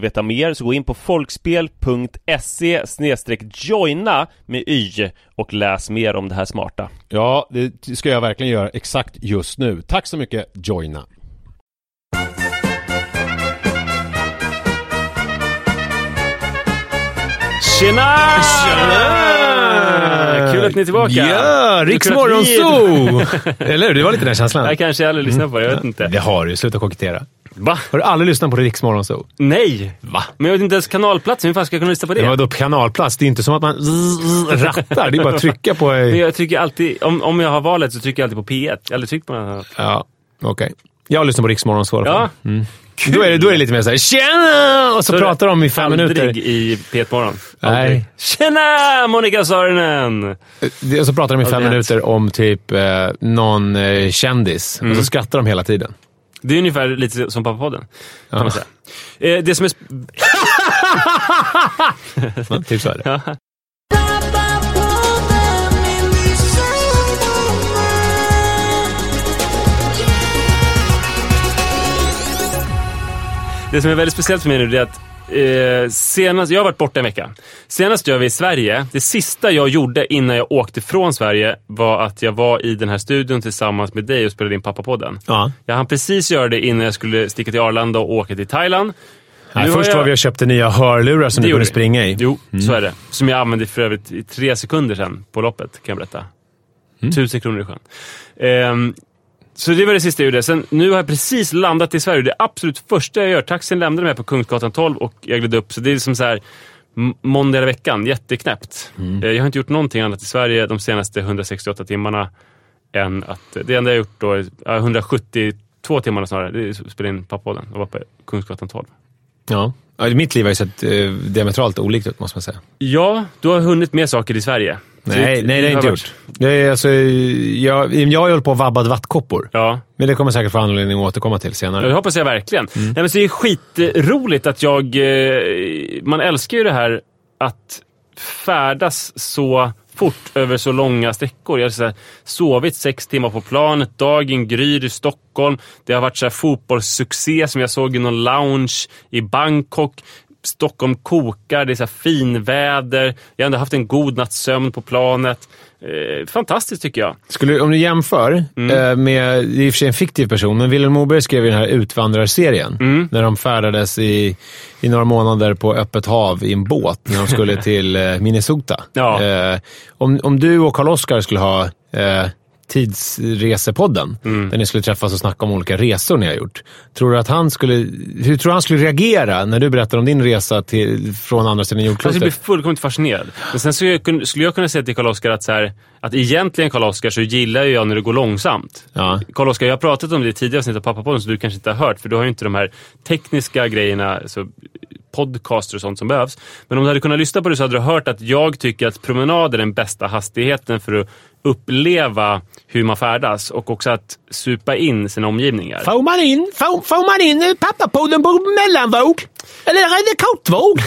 veta mer så gå in på folkspel.se joina med y och läs mer om det här smarta. Ja, det ska jag verkligen göra exakt just nu. Tack så mycket Joina. Tjena! Tjena! Kul att ni är tillbaka! Ja, Riksmorgon Zoo! Eller hur? Det var lite den känslan. Jag kanske aldrig lyssnat på det, jag vet inte. Det har du. Sluta kokettera. Va? Har du aldrig lyssnat på Riksmorgon Zoo? Nej! Va? Men jag vet inte ens kanalplatsen, hur fan ska jag kunna lyssna på det? Det var då kanalplats. Det är inte som att man rattar. Det är bara att trycka på... Men jag trycker alltid, om, om jag har valet så trycker jag alltid på P1. Jag har aldrig tryckt på den här. Ja, okej. Jag har lyssnat på Riksmorgon Zoo i alla fall. Ja. Mm. Då är, det, då är det lite mer såhär “Tjena!” och så, Så pratar de i fem aldrig minuter. i P1 Morgon. Nej. Aldrig. Tjena Monica Saarinen! Det- Och så pratar de i fem Aldrig minuter om typ eh, någon eh, kändis. Och så skrattar de hela tiden. Det är ungefär lite som Pappapodden, kan Ja. man säga. Eh, det som är... Ja, typ så är det. Det som är väldigt speciellt för mig nu är att eh, senast, jag har varit borta en vecka. Senast jag var i Sverige, det sista jag gjorde innan jag åkte från Sverige var att jag var i den här studion tillsammans med dig och spelade in Pappapodden. Ja. Jag hann precis göra det innan jag skulle sticka till Arlanda och åka till Thailand. Nej, först jag- var vi och köpte nya hörlurar som Det du kunde springa i. Jo, så är det. Som jag använde för övrigt i tre sekunder sedan på loppet, kan jag berätta. Tusen kronor i sjön. Ehm, så det var det sista jag gjorde. Sen, nu har jag precis landat i Sverige. Det absolut första jag gör, taxin lämnade mig på Kungsgatan 12 och jag gled upp. Så det är som så här måndag hela veckan. Jätteknäppt. Eh, Jag har inte gjort någonting annat i Sverige de senaste 168 timmarna än att... Det enda jag har gjort då, är- ja, 172 timmarna snarare, det är att spela in Pappodden och vara på Kungsgatan 12. Ja. Ja, mitt liv har ju sett eh, diametralt olikt ut, måste man säga. Ja, du har hunnit med saker i Sverige. Nej, nej, det har jag inte gjort. Det är, alltså, jag, jag har hållit på och vabbat vattkoppor. Ja, Men det kommer säkert få anledning att återkomma till senare. det hoppas jag verkligen. Mm. Nej, men så det är skitroligt att jag... Eh, man älskar ju det här att färdas så fort över så långa sträckor. Jag har så här, sovit sex timmar på planet, dagen gryr i Stockholm. Det har varit så här fotbollssuccé som jag såg i någon lounge i Bangkok. Stockholm kokar, det är så finväder. Jag har ändå haft en god natts sömn på planet. Eh, fantastiskt tycker jag. Skulle, om du jämför Mm. eh, med, det är i och för sig en fiktiv person, men Vilhelm Moberg skrev ju den här Utvandrarserien. Mm. När de färdades i, i några månader på öppet hav i en båt när de skulle till eh, Minnesota. Ja. Eh, om, om du och Karl-Oskar skulle ha eh, Tidsresepodden, Mm. där ni skulle träffas och snacka om olika resor ni har gjort. Tror du att han skulle, hur tror du han skulle reagera när du berättar om din resa till, från andra sidan Alltså, jag jordklotet? blir fullkomligt fascinerad. Men sen skulle jag, skulle jag kunna säga till Karl-Oskar att, så här, att egentligen Karl-Oskar så gillar jag när det går långsamt. Ja. Karl-Oskar, jag har pratat om det i tidigare avsnitt av Pappapodden som du kanske inte har hört, för du har ju inte de här tekniska grejerna, alltså podcaster och sånt som behövs. Men om du hade kunnat lyssna på det så hade du hört att jag tycker att promenad är den bästa hastigheten för att uppleva hur man färdas och också att supa in sina omgivningar. Får man in, får, får man in pappapodden på mellanvåg? Eller är det kortvåg?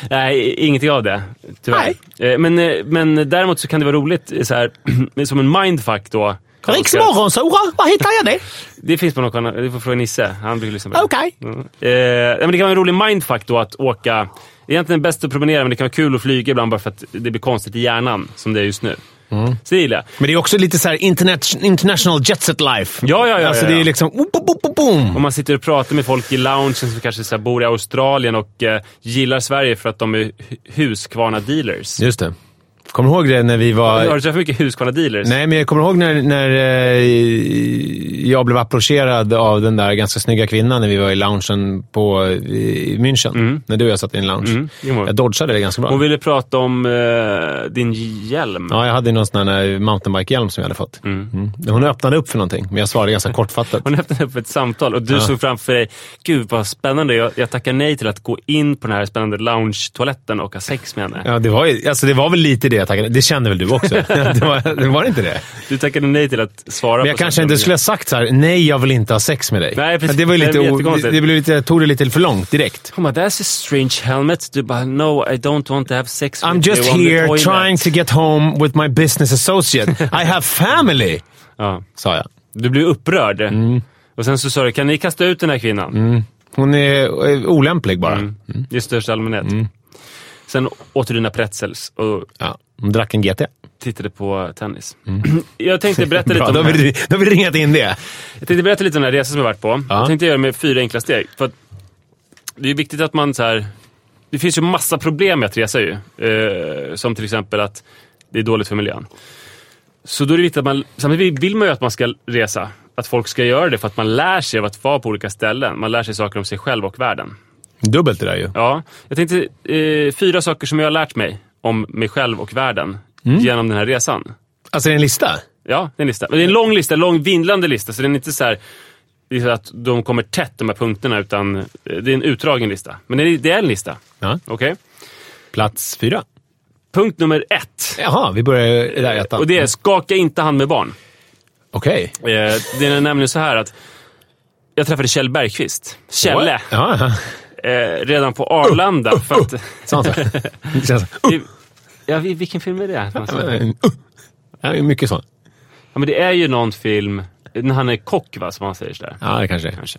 Nej, ingenting av det. Tyvärr. Eh, Men, eh, men däremot så kan det vara roligt, eh, så här, som en mindfuck då. Karl-Oskar. Riksmorgonsora, var hittar jag det? Det finns på någon kanal. Du får fråga Nisse. Han brukar lyssna på det. Okej. Mm. Eh, ja, men det kan vara en rolig mindfuck då att åka. Egentligen bäst att promenera, men det kan vara kul att flyga ibland bara för att det blir konstigt i hjärnan, som det är just nu. Så det gillar jag. Men det är också lite så här internet, international jet set life. Ja, ja, ja. Alltså ja, det ja. är liksom... Boom, boom, boom, boom. Om man sitter och pratar med folk i loungen som kanske så bor i Australien och eh, gillar Sverige för att de är hu- Husqvarna-dealers. Just det. Kommer du ihåg det när vi var... Har du träffat mycket Husqvarna-dealers? Nej, men jag kommer ihåg när, när eh, jag blev approcherad av den där ganska snygga kvinnan när vi var i loungen på, i München. När du och jag satt i en lounge. Mm, jag dodgade det ganska bra. Hon ville prata om eh, din hjälm. Ja, jag hade någon sån här mountainbike-hjälm som jag hade fått. Mm. Hon öppnade upp för någonting, men jag svarade ganska kortfattat. Hon öppnade upp ett samtal och du såg framför dig, gud vad spännande, jag, jag tackar nej till att gå in på den här spännande lounge-toaletten och ha sex med henne. Ja, det var, alltså det var väl lite det jag tackade. Det kände väl du också? det, var, det var inte det? Du tackade nej till att svara Men jag på kanske inte skulle ha sagt så här: nej jag vill inte ha sex med dig. Nej, precis. Det var ju Det lite, o- jättekonstigt. det, blev lite, tog det lite för långt direkt. Hon bara, that's a strange helmet. Du bara, no I don't want to have sex I'm with just on the here toilet." trying to get home with my business associate. I have family! Ja. Sa jag. Du blev upprörd. Mm. Och sen så sa du, kan ni kasta ut den här kvinnan? Hon är olämplig bara. Mm. I största allmänhet. Sen åt du dina pretzels och Ja, drack en GT. tittade på tennis. Jag tänkte berätta lite om då har, vi, då har vi ringat in det. Jag tänkte berätta lite om den här resan som jag varit på. Ja. Jag tänkte göra med fyra enkla steg. För det är viktigt att man så här... Det finns ju massa problem med att resa ju. Eh, som till exempel att det är dåligt för miljön. Så då är det viktigt att man... Samtidigt vill man ju att man ska resa. Att folk ska göra det för att man lär sig av att vara på olika ställen. Man lär sig saker om sig själv och världen. Dubbelt det där ju. Ja, jag tänkte eh, fyra saker som jag har lärt mig om mig själv och världen genom den här resan. Alltså det är en lista? Ja, det är en lista. Men det är en lång lista, en lång vindlande lista, så den är inte så här det är så att de kommer tätt de här punkterna, utan eh, det är en utdragen lista. Men det är, det är en lista. Ja. Okej? Plats fyra. Punkt nummer ett. Jaha, vi börjar där ettan. Och det är skaka inte hand med barn. Okej. Eh, det är nämligen så här att jag träffade Kjell Bergqvist. Kjelle. Eh, redan på Arlanda. för att, han så? Det känns- i, ja, vi- vilken film är det? Ja, det är mycket så. Ja, men det är ju någon film, när han är kock va, som man säger sådär. Ja, det kanske. Kanske.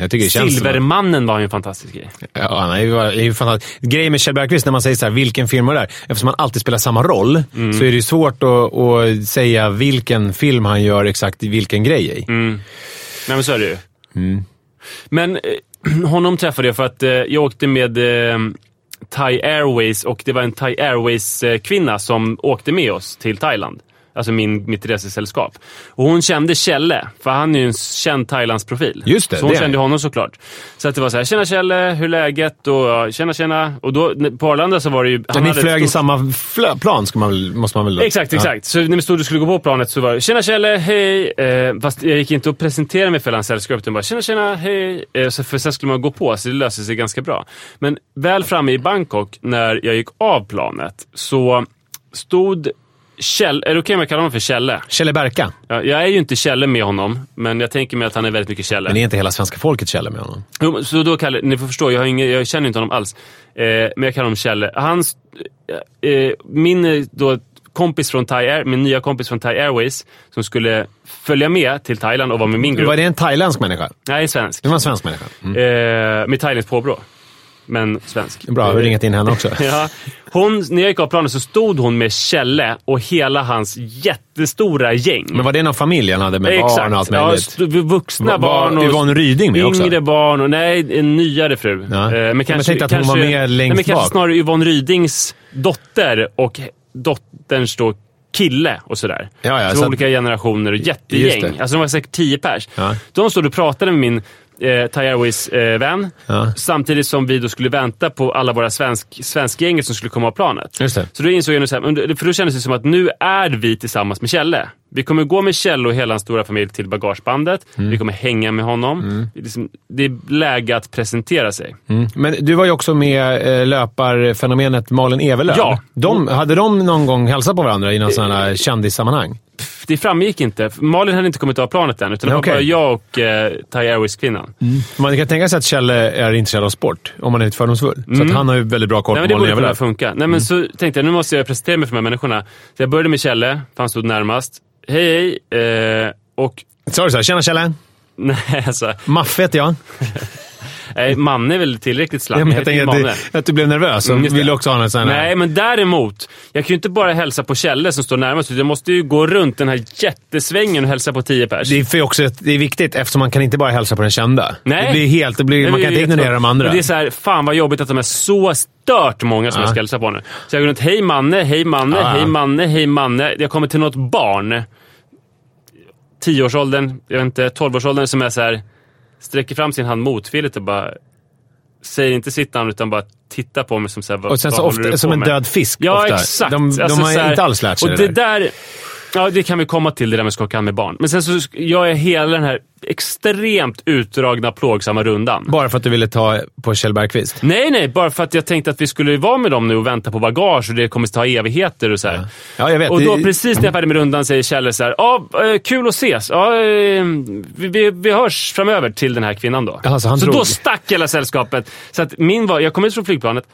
Jag tycker det känns som... Silvermannen var ju en fantastisk grej. Ja, han är ju, är ju fantastisk. Grejen med Kjell Bergqvist, när man säger så här, vilken film var det där? Eftersom han alltid spelar samma roll, Mm. så är det ju svårt att, att säga vilken film han gör exakt vilken grej i. Mm. Nej men så är det ju. Mm. Men eh, honom träffade jag för att eh, jag åkte med eh, Thai Airways och det var en Thai Airways-kvinna eh, som åkte med oss till Thailand. Alltså min, mitt resesällskap. Och hon kände Kjelle, för han är ju en känd Thailandsprofil. Just det, Så hon det kände honom såklart. Så att det var så här, tjena Kjelle, hur är läget? Och ja, tjena tjena. Och då, på Arlanda så var det ju... Men ni flög i stort- samma flö- plan, ska man måste man väl... Exakt, exakt. Så när vi stod och skulle gå på planet så var det “Tjena Kjelle, hej!” eh, Fast jag gick inte och presenterade mig för hans sällskap, utan bara “Tjena, tjena, hej!” eh, så För sen skulle man gå på, så det löste sig ganska bra. Men väl framme i Bangkok, när jag gick av planet, så stod Kjell, är det okej om jag kallar honom för Kjelle? Kjelle Berka. Ja, jag är ju inte Kjelle med honom, men jag tänker mig att han är väldigt mycket Kjelle. Men är inte hela svenska folket Kjelle med honom? Jo, så då kallar, ni får förstå, jag, har ingen, jag känner inte honom alls. Eh, men jag kallar honom Kjelle. Hans, eh, min eh, då, kompis från Thai Air, min nya kompis från Thai Airways, som skulle följa med till Thailand och vara med min grupp. Var det en thailändsk människa? Nej, svensk. Det var en svensk människa. Mm. Eh, med thailändskt påbrå. Men svensk. Bra, har du ringat in henne också? Ja, hon, när jag gick av planen så stod hon med Kjelle och hela hans jättestora gäng. Men var det någon familj han hade med Exakt. barn och allt ja, möjligt? st- vuxna Var- barn var och Yvonne Ryding med också? yngre barn och nej, en nyare fru. Ja. Eh, Men Men kanske, jag tänkte att hon var kanske, med längst nej, men kanske bak. snarare Yvonne Rydings dotter och dotterns då kille och sådär. Ja, ja, så så olika generationer och jättegäng. Alltså de var säkert tio pers. Ja. De stod och pratade med min eh, Thai Airways-vän. Ja. Samtidigt som vi då skulle vänta på alla våra svensk, svenskgänget som skulle komma av planet. Så då insåg jag nu så här, men- för då kändes det som att nu är vi tillsammans med Kjelle. Vi kommer gå med Kjelle och hela hans stora familj till bagagebandet. Mm. Vi kommer hänga med honom. Det, är liksom, det är läge att presentera sig. Mm. Men du var ju också med eh, löparfenomenet Malin Evelöv. Ja. De, hade de någon gång hälsat på varandra i någon sån här kändissammanhang? Det framgick inte. Malin hade inte kommit av planet än, utan det var bara jag och eh, Thai Airways-kvinnan. Man kan tänka sig att Kjell är intresserad av sport, om man är lite fördomsfull. Så att han har ju väldigt bra koll Mm. Nej, på det Malin borde kunna funka. Nej, men Så tänkte jag, nu måste jag presentera mig för de här människorna. Så jag började med Kjelle, för han stod närmast. Hej, hej. Eh, och... Sa du så? Tjena Kjelle! Nej, alltså. Maffe heter jag. Nej, Manne är väl tillräckligt Ja, slang. men Jag tänker att, du, att du blev nervös och Mm, det. ville också ha en sån här... Nej, men däremot. Jag kan ju inte bara hälsa på Kjelle som står närmast. utan Jag måste ju gå runt den här jättesvängen och hälsa på tio pers. Det är, för också, det är viktigt eftersom man kan inte bara hälsa på den kända. Nej. Det blir helt, det blir, Nej, man kan det inte ignorera de andra. Det är så här, fan vad jobbigt att de är så stört många som Ja. jag ska hälsa på nu. Så jag går runt, hej Manne, hej Manne, Ja, ja. hej Manne, hej Manne. Jag kommer till något barn. Tioårsåldern, jag vet inte, tolvårsåldern som är så här, sträcker fram sin hand motvilligt och bara säger inte sitt namn utan bara tittar på mig som så här, vad, och sen vad så ofta, som en med? död fisk. Ja, ofta. exakt. De, de Alltså, har här- inte alls lärt sig och det det där. där. Ja, det kan vi komma till, det där med att skaka hand med barn. Men sen så sk- jag är hela den här extremt utdragna, plågsamma rundan. Bara för att du ville ta på Kjell Bergqvist. Nej, nej, bara för att jag tänkte att vi skulle vara med dem nu och vänta på bagage och det kommer att ta evigheter och så här. Ja, jag vet. Och då Det- precis när jag är färdig med rundan säger Kjelle så här, ja, eh, kul att ses. Ja, eh, vi, vi, vi hörs framöver till den här kvinnan då. Jaha, så drog. då stack hela sällskapet. Så att min var, jag kommer ut från flygplanet,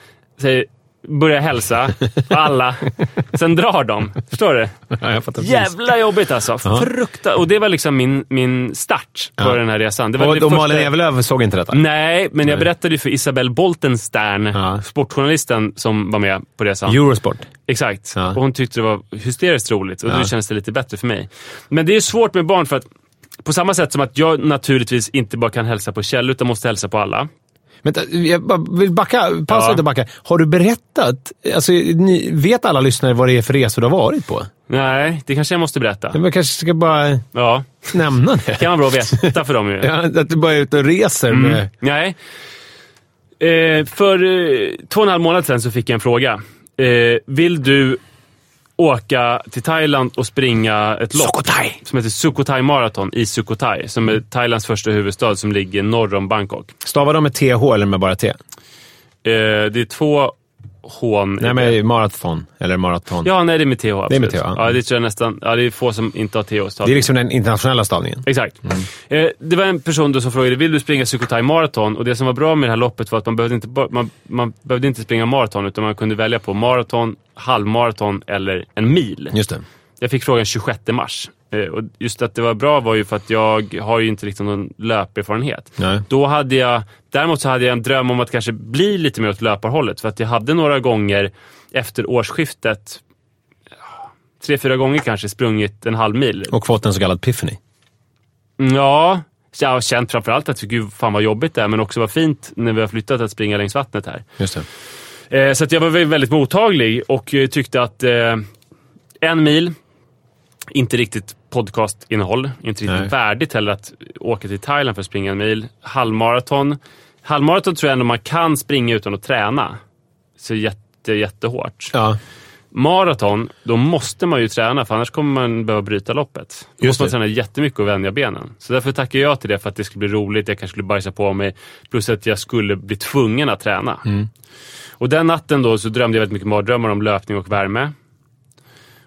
säger, börjar hälsa på alla, sen drar de. Förstår du? Ja. Jävla jobbigt alltså. Frukta Och det var liksom min, min start på Ja. den här resan. Det var Och, det och Malin första- Evelöv såg inte detta? Nej, men jag berättade ju för Isabelle Boltenstern, Ja. sportjournalisten som var med på resan. Eurosport. Exakt. Ja. Och hon tyckte det var hysteriskt roligt och Ja. då känns det lite bättre för mig. Men det är svårt med barn för att på samma sätt som att jag naturligtvis inte bara kan hälsa på Kjell utan måste hälsa på alla. Vänta, jag vill backa, pausa Ja. lite backa. Har du berättat, alltså, ni, vet alla lyssnare vad det är för resor du har varit på? Nej, det kanske jag måste berätta. Jag kanske ska bara Ja, nämna det. det kan vara bra att veta för dem ju. Ja, att du bara är ute och reser Mm. med... Nej. Eh, för eh, två och en halv månad sedan så fick jag en fråga. Eh, vill du åka till Thailand och springa ett lopp Sukhothai. som heter Sukhothai Marathon i Sukhothai, som är Thailands första huvudstad som ligger norr om Bangkok. Stavar de med TH eller med bara T? Eh, det är två hån. Nej, men maraton. Eller maraton. Ja, nej, det är med TH. Absolut. Det är med TH, ja. Ja, det tror jag nästan. Ja, det är få som inte har TH. Det är liksom den internationella stavningen. Exakt. Eh, det var en person då som frågade, vill du springa Sukhothai Marathon? Och det som var bra med det här loppet var att man behövde inte, man, man behövde inte springa maraton, utan man kunde välja på maraton, halvmaraton eller en mil. Just det. Jag fick frågan 26 mars. Eh, och just att det var bra var ju för att jag har ju inte liksom någon löperfarenhet. Nej. Då hade jag, däremot så hade jag en dröm om att kanske bli lite mer åt löparhållet. För att jag hade några gånger efter årsskiftet, tre, fyra gånger kanske, sprungit en halv mil. Och fått en så kallad epiphany. Mm, Ja, jag har känt framförallt att gud, fan vad jobbigt det är, men också vad fint när vi har flyttat att springa längs vattnet här. Just det. Eh, så jag var väl väldigt mottaglig och eh, tyckte att en mil, inte riktigt podcastinnehåll, inte riktigt Nej. värdigt heller att åka till Thailand för att springa en mil. Halvmaraton. Halvmaraton tror jag ändå man kan springa utan att träna. Så jätte, jättehårt. Ja. Maraton, då måste man ju träna för annars kommer man behöva bryta loppet. Då Just måste man det. träna jättemycket och vänja benen. Så därför tackar jag till det för att det skulle bli roligt. Jag kanske skulle bajsa på mig. Plus att jag skulle bli tvungen att träna. Mm. Och den natten då så drömde jag väldigt mycket mardrömmar om löpning och värme.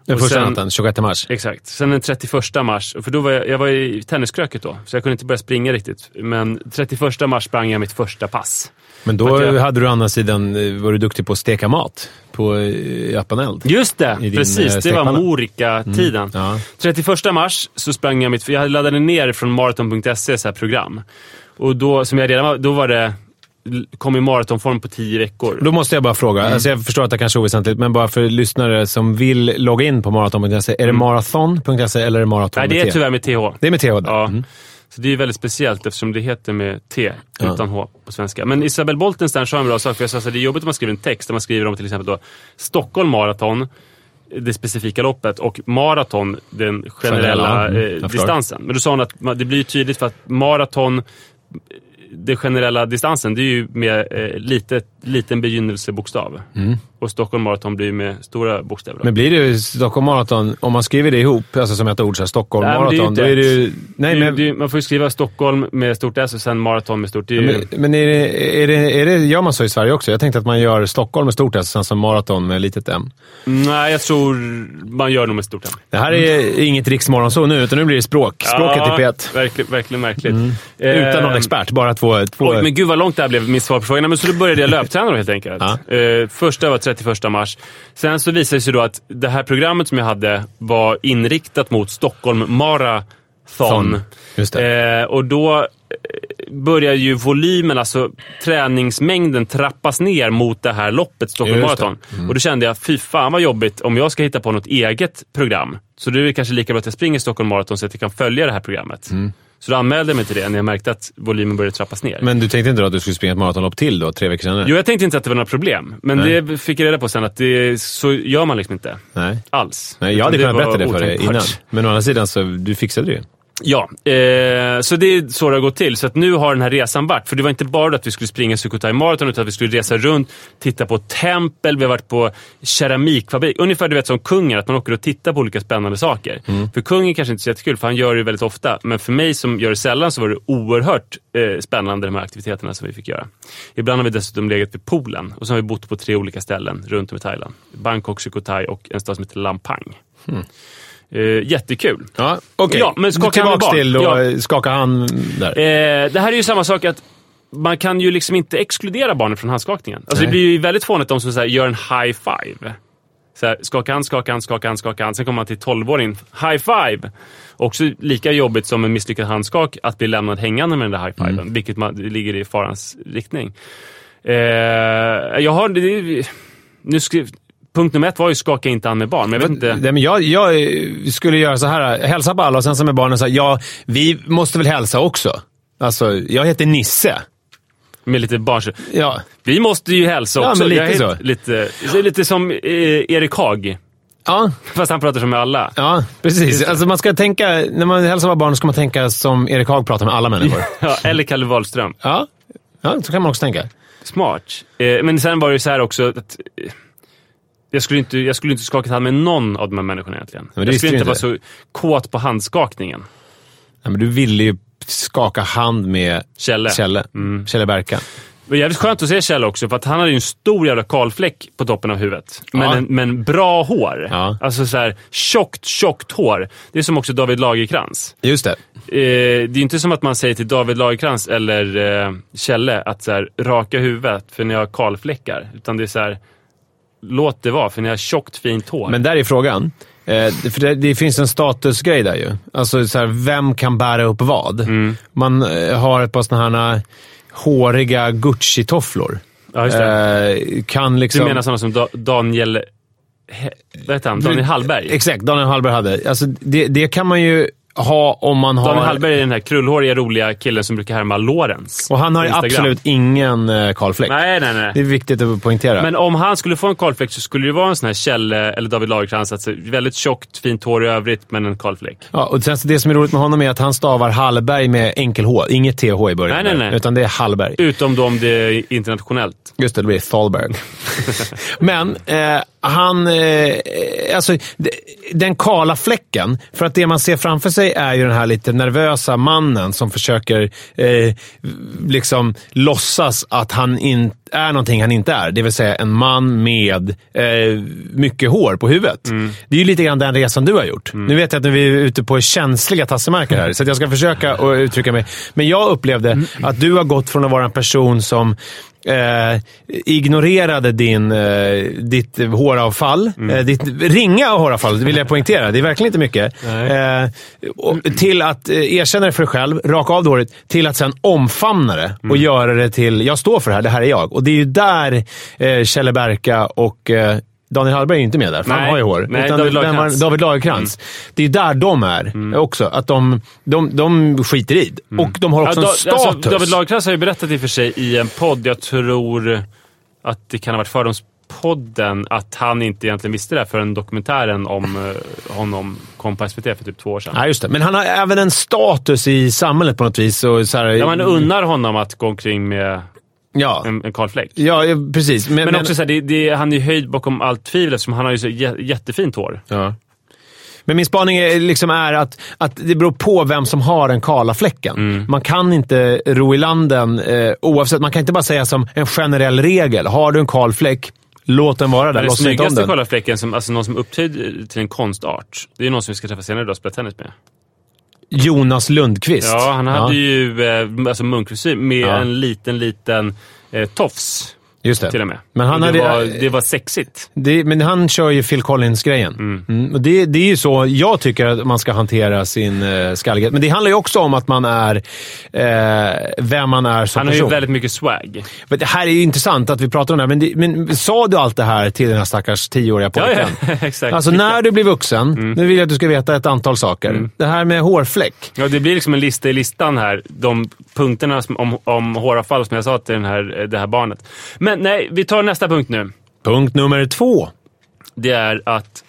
Den första sen- natten, 26 mars. Exakt. Sen den 31 mars, för då var jag, jag var i tenniskröket då, så jag kunde inte börja springa riktigt. Men 31 mars sprang jag mitt första pass. Men då jag- hade du å andra sidan, eh, var du duktig på att steka mat på eh, öppen eld. Just det! I Precis, eh, det var. Morika-tiden. Ja. 31 mars så sprang jag mitt... Jag laddade ner från maraton.se program. Och då, som jag redan var, då var det... kom i maratonform på 10 veckor. Då måste jag bara fråga. Mm. Alltså jag förstår att det kanske är oväsentligt, men bara för lyssnare som vill logga in på maraton.se. Är det marathon.se eller är det maraton Mm. Nej, det är tyvärr med TH. Det är med TH. Ja. Mm. Så det är väldigt speciellt eftersom det heter med T utan H på svenska. Men Isabel Boltenstern sa en bra sak, för jag sa att det är jobbigt om man skriver en text där man skriver om till exempel då Stockholm Marathon, det specifika loppet, och maraton, den generella mm, eh, distansen. Men då sa hon att det blir tydligt för att maraton, den generella distansen, det är ju med eh, litet, liten begynnelsebokstav. Och Stockholm Marathon blir med stora bokstäver. då. Mm. Men blir det ju Stockholm Marathon, om man skriver det ihop, alltså som ett ord, så här, Stockholm Nej, Marathon, då är det ju... Nej, men... det man får ju skriva Stockholm med stort S och sen maraton med stort... Ju, Men, men är det, är det, är det, gör man så i Sverige också? Jag tänkte att man gör Stockholm med stort S, sen som maraton med litet M. Nej, jag tror man gör nog med stort M. Det här är inget riksmorgonsol nu, utan nu blir det språk. Språket i P1. Verkligen, verkligen märkligt. Utan någon Eh, expert, bara två... två Oj, men gud vad långt det här blev, mitt svar på frågan. Men så då började jag löpträna då helt enkelt. Ja. Eh, första var 31 mars. Sen så visade det sig då att det här programmet som jag hade var inriktat mot Stockholm Marathon. Det. Eh, och då eh, börjar ju volymen, alltså träningsmängden trappas ner mot det här loppet, Stockholm det. Marathon. Och då kände jag, fy fan vad jobbigt om jag ska hitta på något eget program. Så det är kanske lika bra att jag springer Stockholm Marathon så att jag kan följa det här programmet. Så då anmälde jag mig till det när jag märkte att volymen började trappas ner. Men du tänkte inte då att du skulle springa ett maratonlopp till då, tre veckor senare? Jo, jag tänkte inte att det var några problem. Men Nej. det fick jag reda på sen att det, så gör man liksom inte. Nej. Alls. Nej, jag hade kunnat berätta det för dig innan. Men å andra sidan, så du fixade det ju. Ja, eh, så det är så det har gått till. Så att nu har den här resan varit, för det var inte bara att vi skulle springa Sukhothai Marathon, utan att vi skulle resa runt, titta på tempel, vi har varit på keramikfabrik. Ungefär du vet som kungen, att man åker och tittar på olika spännande saker. För kungen kanske inte är så jättekul, för han gör det väldigt ofta. Men för mig som gör det sällan så var det oerhört eh, spännande de här aktiviteterna som vi fick göra. Ibland har vi dessutom legat vid poolen och så har vi bott på tre olika ställen runt om i Thailand. Bangkok, Sukhothai och en stad som heter Lampang. Eh, jättekul. Ja, okej. Ja, men skaka hand med Tillbaks barn. till då, Ja. skaka hand där. Eh, det här är ju samma sak att man kan ju liksom inte exkludera barnen från handskakningen. Alltså Nej. det blir ju väldigt fånigt om som så här, gör en high five. Så här, skaka hand, skaka hand, skaka hand, skaka hand. Sen kommer man till 12-åringen. High five! Också lika jobbigt som en misslyckad handskak att bli lämnad hängande med den där high fiven. Mm. Vilket man, ligger i farans riktning. Eh, jag har... Det, nu skrev, punkt nummer ett var ju skaka inte hand med barn. Men jag vet inte... Nej, men jag, jag skulle göra så här, hälsa på alla och sen så med barnen så här, ja, vi måste väl hälsa också. Alltså, jag heter Nisse. Med lite barns... Ja, Vi måste ju hälsa Ja, också. men lite Jag så. Lite, lite som eh, Erik Haag. ja, Fast han pratar som med alla. ja precis. Alltså, man ska tänka, när man hälsar på barn ska man tänka som Erik Haag pratar med alla människor. Ja, eller Kalle Wahlström. Ja, ja så kan man också tänka. Smart. Eh, men sen var det ju så här också att... Jag skulle inte, jag skulle inte skakat hand med någon av de här människorna egentligen. men jag skulle inte vara så kåt på handskakningen. Nej, men du ville ju skaka hand med Kjelle. Kjelle, Mm. Kjelle Berka. Det var jävligt skönt att se Kjell också, för att han hade ju en stor jävla kalfläck på toppen av huvudet. Men, Ja. en, men bra hår. Ja. Alltså så här, tjockt, tjockt hår. Det är som också David Lagerkrans. Just det. Eh, det är inte som att man säger till David Lagerkrans eller eh, Kjelle att så här, raka huvudet för ni har kalfläckar. Utan det är så här, låt det vara för ni har tjockt fint hår. Men där är frågan. Eh, för det, det finns en statusgrej där ju. Alltså, så här, vem kan bära upp vad? Mm. Man eh, har ett par sådana här håriga Gucci-tofflor. ja. Eh, kan liksom... Du menar sådana som da Daniel... He, vad heter han? Daniel Hallberg? Exakt, Daniel Hallberg hade. Alltså, det, det kan man ju ha om man har... Daniel Hallberg är den här krullhåriga, roliga killen som brukar härma Lorentz. Och han har ju absolut ingen eh, kalfläck. Nej, nej, nej. Det är viktigt att poängtera. Men om han skulle få en kalfläck så skulle det vara en sån här Kjelle eller David Lagercrantz. Alltså, väldigt tjockt, fint hår i övrigt, men en kalfläck. Ja, och sen, det som är roligt med honom är att han stavar Hallberg med enkel H. Inget TH i början. Nej, nej, nej. Utan det är Hallberg. Utom då om det är internationellt. Just det, det blir Thalberg. Men eh, han... Eh, alltså, d- den kala fläcken. För att det man ser framför sig är ju den här lite nervösa mannen som försöker eh, liksom låtsas att han in, är någonting han inte är. Det vill säga en man med eh, mycket hår på huvudet. Det är ju lite grann den resan du har gjort. Nu vet jag att nu är vi ute på känsliga tassemarker här, så jag ska försöka att uttrycka mig. Men jag upplevde att du har gått från att vara en person som eh, ignorerade din, eh, ditt håravfall. Eh, ditt ringa håravfall, det vill jag poängtera. Det är verkligen inte mycket. Eh, till att eh, erkänna det för dig själv, raka av håret, till att sen omfamna det och göra det till, jag står för det här, det här är jag. Och det är ju där eh, Kjelle Berka och eh, Daniel Hallberg är inte med där, för han Nej. har ju hår. Nej, David Lagercrantz. David Lagercrantz. Det är där de är också. Att de, de, de skiter i det. Och de har också Ja, en Da- status. Alltså, David Lagercrantz har ju berättat i och för sig i en podd, jag tror att det kan ha varit Fördomspodden, att han inte egentligen visste det här förrän dokumentären om eh, honom kom på SVT för typ två år sedan. Ja, just det. Men han har även en status i samhället på något vis. Och så här, Ja, man unnar honom att gå omkring med ja. en, en kalfläck. ja, precis. Men, Men, också så här, det, det, han är höjd bakom allt tvivel eftersom han har ju så jä, jättefint hår. Ja. Men min spaning är, liksom är att, att det beror på vem som har den kala fläcken. Mm. Man kan inte ro i landen eh, oavsett. Man kan inte bara säga som en generell regel. Har du en kal fläck, låt den vara där. Den snyggaste den. kalafläcken, som, alltså någon som upphöjd till en konstart, det är någon som vi ska träffa senare idag och spela tennis med. Jonas Lundqvist. Ja, han hade ju eh, alltså munkfrisyr med Ja. en liten, liten eh, tofs Just det. till och med. Men han det, hade- var, det var sexigt. Det, men han kör ju Phil Collins-grejen. Mm. och det, det är ju så jag tycker att man ska hantera sin eh, skallighet. Men det handlar ju också om att man är eh, vem man är som Han har ju person. väldigt mycket swag. Men Det här är ju intressant att vi pratar om det här, men, det, men sa du allt det här till den här stackars tioåriga Ja, pojken? ja, exakt. Alltså när du blir vuxen, nu vill jag att du ska veta ett antal saker. Det här med hårfläck. Ja, det blir liksom en lista i listan här. De punkterna om, om håravfall som jag sa till den här, det här barnet. Men nej, vi tar nästa punkt nu. Punkt nummer två. Det är att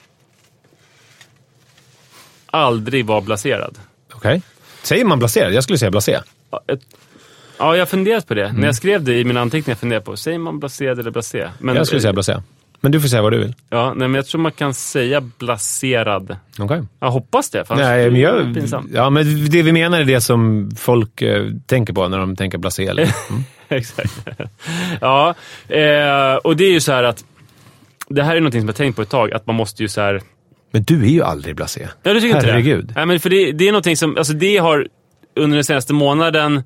aldrig vara blaserad. Okej. Säger man blaserad? Jag skulle säga blasé. Ja, ett- Ja, jag har funderat på det. Mm. När jag skrev det i mina anteckningar funderade jag på, säger man blaserad eller blasé? Men, Jag skulle säga blasé. Men du får säga vad du vill. Ja, nej, men jag tror man kan säga blaserad. Okej. Jag hoppas det, för Nej, men jag, pinsamt. ja, men det vi menar är det som folk eh, tänker på när de tänker blasé. Mm. Exakt. ja, eh, och det är ju så här att det här är någonting som jag har tänkt på ett tag, att man måste ju så här... Men du är ju aldrig blasé. Ja, du tycker inte Herregud. det? Nej, men för det, det är någonting som, alltså det har under den senaste månaden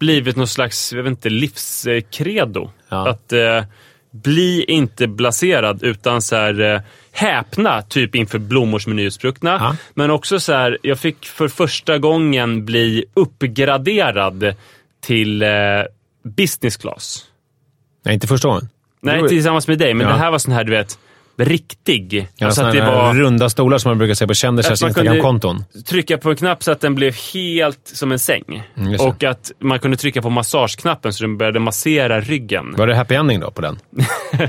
blivit någon slags, jag vet inte, livskredo. Ja. Att eh, bli inte blaserad, utan så här, eh, häpna typ inför blommor som är nyutspruckna. Ja. Men också så här, jag fick för första gången bli uppgraderad till eh, business class. Nej, inte första gången. Nej, tillsammans med dig, men Ja. det här var sån här, du vet, riktig. Ja, alltså att det var runda stolar som man brukar se på kändisars Instagram-konton. trycka på en knapp så att den blev helt som en säng. Mm, och att man kunde trycka på massageknappen så den började massera ryggen. Var det happy ending då på den?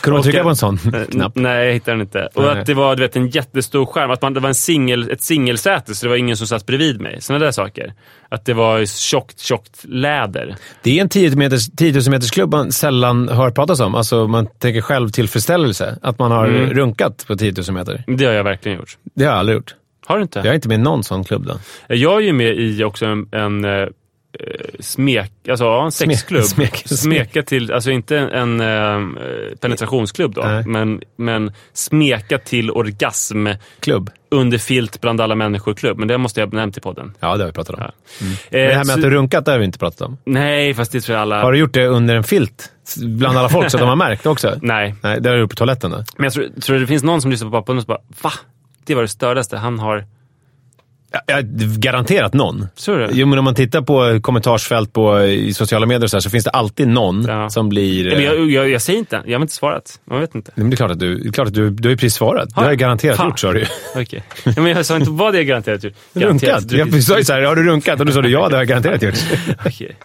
Kunde man trycka på en sån knapp? Nej, jag hittade den inte. Och Nej. att det var du vet, en jättestor skärm. Att man, det var en singel, ett singelsäte, så det var ingen som satt bredvid mig. Sådana där saker. Att det var tjockt, tjockt läder. Det är en 10 meters, 10 000 meters klubb man sällan hör pratas om. Alltså man tänker själv tillfredsställelse. Att man har Mm. runkat på 10 000 meter. Det har jag verkligen gjort. Det har jag aldrig gjort. Har du inte? Jag är inte med i någon sån klubb då. Jag är ju med i också en, en eh, smek, alltså ja, en sexklubb. smek- smek. Smeka till, alltså inte en eh, penetrationsklubb då, Nej. men, men smeka till orgasm Klubb? under filt bland alla människor-klubb. Men det måste jag ha nämnt i podden. Ja, det har vi pratat om. Ja. Men Eh, det här med så- att du runkat, det har vi inte pratat om. Nej, fast det tror jag alla... Har du gjort det under en filt? Bland alla folk så att de har märkt också? Nej, Nej, det har du gjort på toaletten då? men jag tror, tror det finns någon som lyssnar på podden och så bara Va? Det var det stördaste. Han har... Ja, ja, garanterat någon. Du? Jo, men om man tittar på kommentarsfält på, i sociala medier och så, här, så finns det allid någon Ja. som blir... Nej, men eh, jag, jag, jag säger inte. Jag har inte svarat. Man vet inte. Nej, men det är klart att du, det är klart att du, du har ju precis svarat. Har Det har jag? ju garanterat Fan. gjort, sa du. Okej. Ja, men jag sa inte vad det är garanterat gjort. Runkat? Jag sa ju såhär, har du runkat? Och då sa du ja, det har jag garanterat gjort. Okej.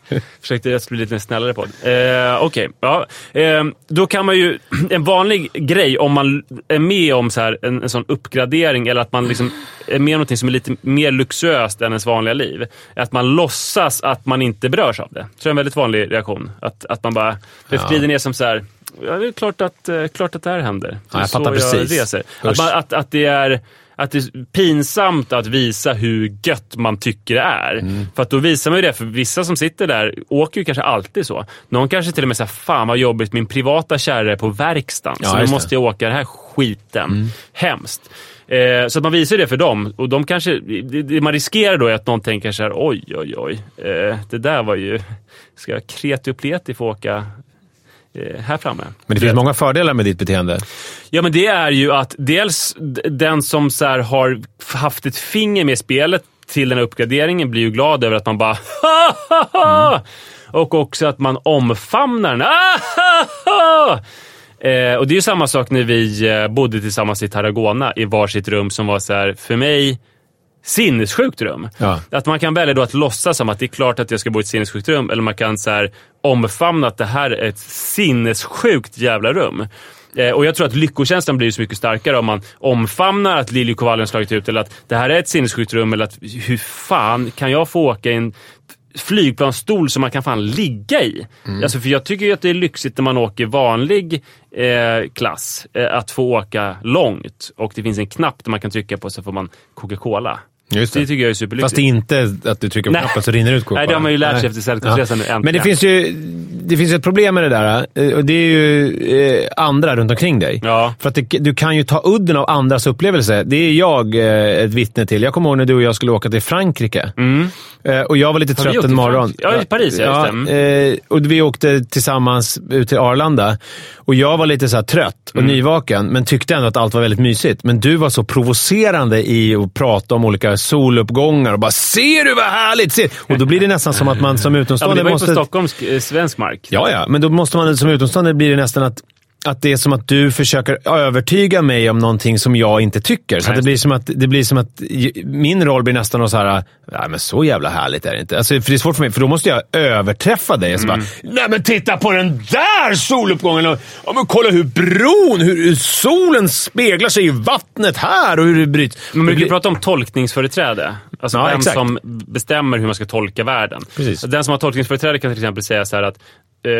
Försökte jag bli lite snällare på det. Eh, Okej, ja. Eh, då kan man ju... En vanlig grej om man är med om så här, en, en sån uppgradering eller att man liksom är om något som är lite mer luxuöst än ens vanliga liv. Att man låtsas att man inte berörs av det. tror jag är en väldigt vanlig reaktion. Att, att man bara... Det Ja. ner som så här... Ja, det är klart att, eh, klart att det här händer. Ja, jag så fattar precis. reser. Att, man, att, att det är... Att det är pinsamt att visa hur gött man tycker det är. Mm. För att då visar man ju det, för vissa som sitter där åker ju kanske alltid så. Någon kanske till och med säger fan vad jobbigt, min privata kärra är på verkstaden. Ja, så nu. Mm. måste jag åka den här skiten. Hemskt. Eh, så att man visar det för dem. Och de kanske, det, det man riskerar då är att någon tänker så här: oj, oj, oj. Eh, det där var ju... Ska kreti och pleti få åka eh, här framme? Men det finns många fördelar med ditt beteende. Ja, men det är ju att dels den som så har haft ett finger med spelet till den här uppgraderingen blir ju glad över att man bara ha, ha, ha! Och också att man omfamnar den. Ah, ha, ha! Eh, och det är ju samma sak när vi eh, bodde tillsammans i Tarragona i varsitt rum som var så här, för mig, sinnessjukt rum. Ja. Att man kan välja då att låtsas som att det är klart att jag ska bo i ett sinnessjukt rum, eller man kan så här omfamna att det här är ett sinnessjukt jävla rum. Eh, och jag tror att lyckokänslan blir så mycket starkare om man omfamnar att Liljekonvaljen slagit ut, eller att det här är ett sinnessjukt rum, eller att hur fan kan jag få åka i en flygplansstol som man kan fan ligga i. Alltså, för jag tycker ju att det är lyxigt när man åker vanlig eh, klass, eh, att få åka långt. Och det finns en knapp där man kan trycka på så får man Coca-Cola. Just Det det. tycker jag är superlyxigt. Fast det är inte att du trycker på Nej. knappen så rinner ut Nej, det har man ju lärt sig Nej. efter Sällskapsresan nu, äntligen. Men det finns ju det finns ett problem med det där. eh, Och det är ju eh, andra runt omkring dig. Ja. För att det, du kan ju ta udden av andras upplevelse. Det är jag eh, ett vittne till. Jag kommer ihåg när du och jag skulle åka till Frankrike. Eh, Och jag var lite Mm. Har trött en morgon. Ja, i Paris, ja, ja, Och vi åkte tillsammans ut till Arlanda. Och jag var lite så trött och Mm. nyvaken, men tyckte ändå att allt var väldigt mysigt. Men du var så provocerande i att prata om olika soluppgångar och bara “Ser du vad härligt!” Ser. Och då blir det nästan som att man som Ja, men utomstående det var ju måste... på Stockholms eh, svensk mark. Ja, ja, men då måste man som utomstående blir det nästan att att det är som att du försöker övertyga mig om någonting som jag inte tycker. Så det, blir som att, det blir som att min roll blir nästan så här, nej men så jävla härligt är det inte. Alltså, för det är svårt för mig, för då måste jag överträffa dig. Så bara, nej men titta på den där soluppgången! Och, ja, men kolla hur bron, hur, hur solen speglar sig i vattnet här och hur det bryts. Men blir- kan prata om tolkningsföreträde. Alltså Ja, vem exakt. som bestämmer hur man ska tolka världen. Precis. Den som har tolkningsföreträde kan till exempel säga så här att eh,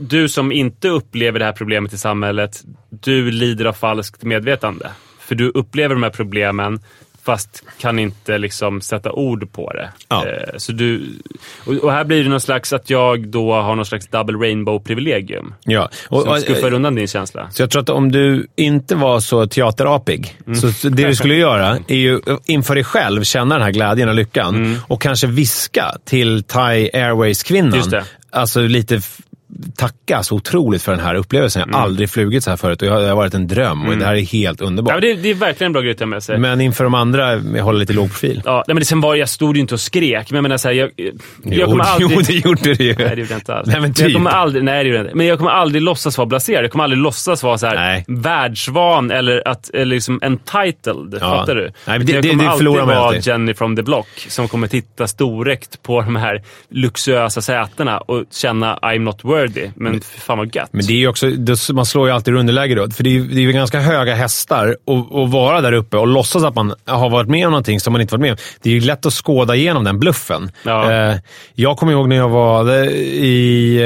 du som inte upplever det här problemet i samhället, du lider av falskt medvetande. För du upplever de här problemen fast kan inte liksom sätta ord på det. Ja. Eh, så du, och, här blir det någon slags att jag då har någon slags double rainbow-privilegium. Ja. Och, Som skuffar undan din känsla. Så jag tror att om du inte var så teaterapig, Mm. så det du skulle göra är ju inför dig själv känna den här glädjen och lyckan Mm. och kanske viska till Thai Airways-kvinnan. Alltså lite tacka så otroligt för den här upplevelsen. Jag Mm. har aldrig flugit så här förut och jag- det har varit en dröm och det här är helt Ja, underbart. men det, det är verkligen en bra grej att ta med sig. Men inför de andra, jag håller lite låg profil. Ja, nej, men det, sen var jag stod ju inte och skrek, men jag menar så här, jag, jag Jo, kommer aldrig... jo, det gjorde det ju. Nej, det gjorde jag inte alls. Nej, men jag typ. kommer aldrig, nej, det gjorde jag inte. Men jag kommer aldrig låtsas vara blaserad. Jag kommer aldrig låtsas vara så här Nej. världsvan eller, att, eller liksom entitled. Ja. Fattar du? Nej, men det- jag det- kommer det alltid förlorar man vara alltid. Jenny from the block som kommer titta storräckt på de här luxuösa sätena och känna I'm not worthy men fan vad gött. Men det är ju också, det- man slår ju alltid underläge då. För det är ju det är ju ganska höga hästar och, och vara där uppe och låtsas att man har varit med om någonting som man inte varit med om. Det är ju lätt att skåda igenom den bluffen. Ja. Eh, jag kommer ihåg när jag var i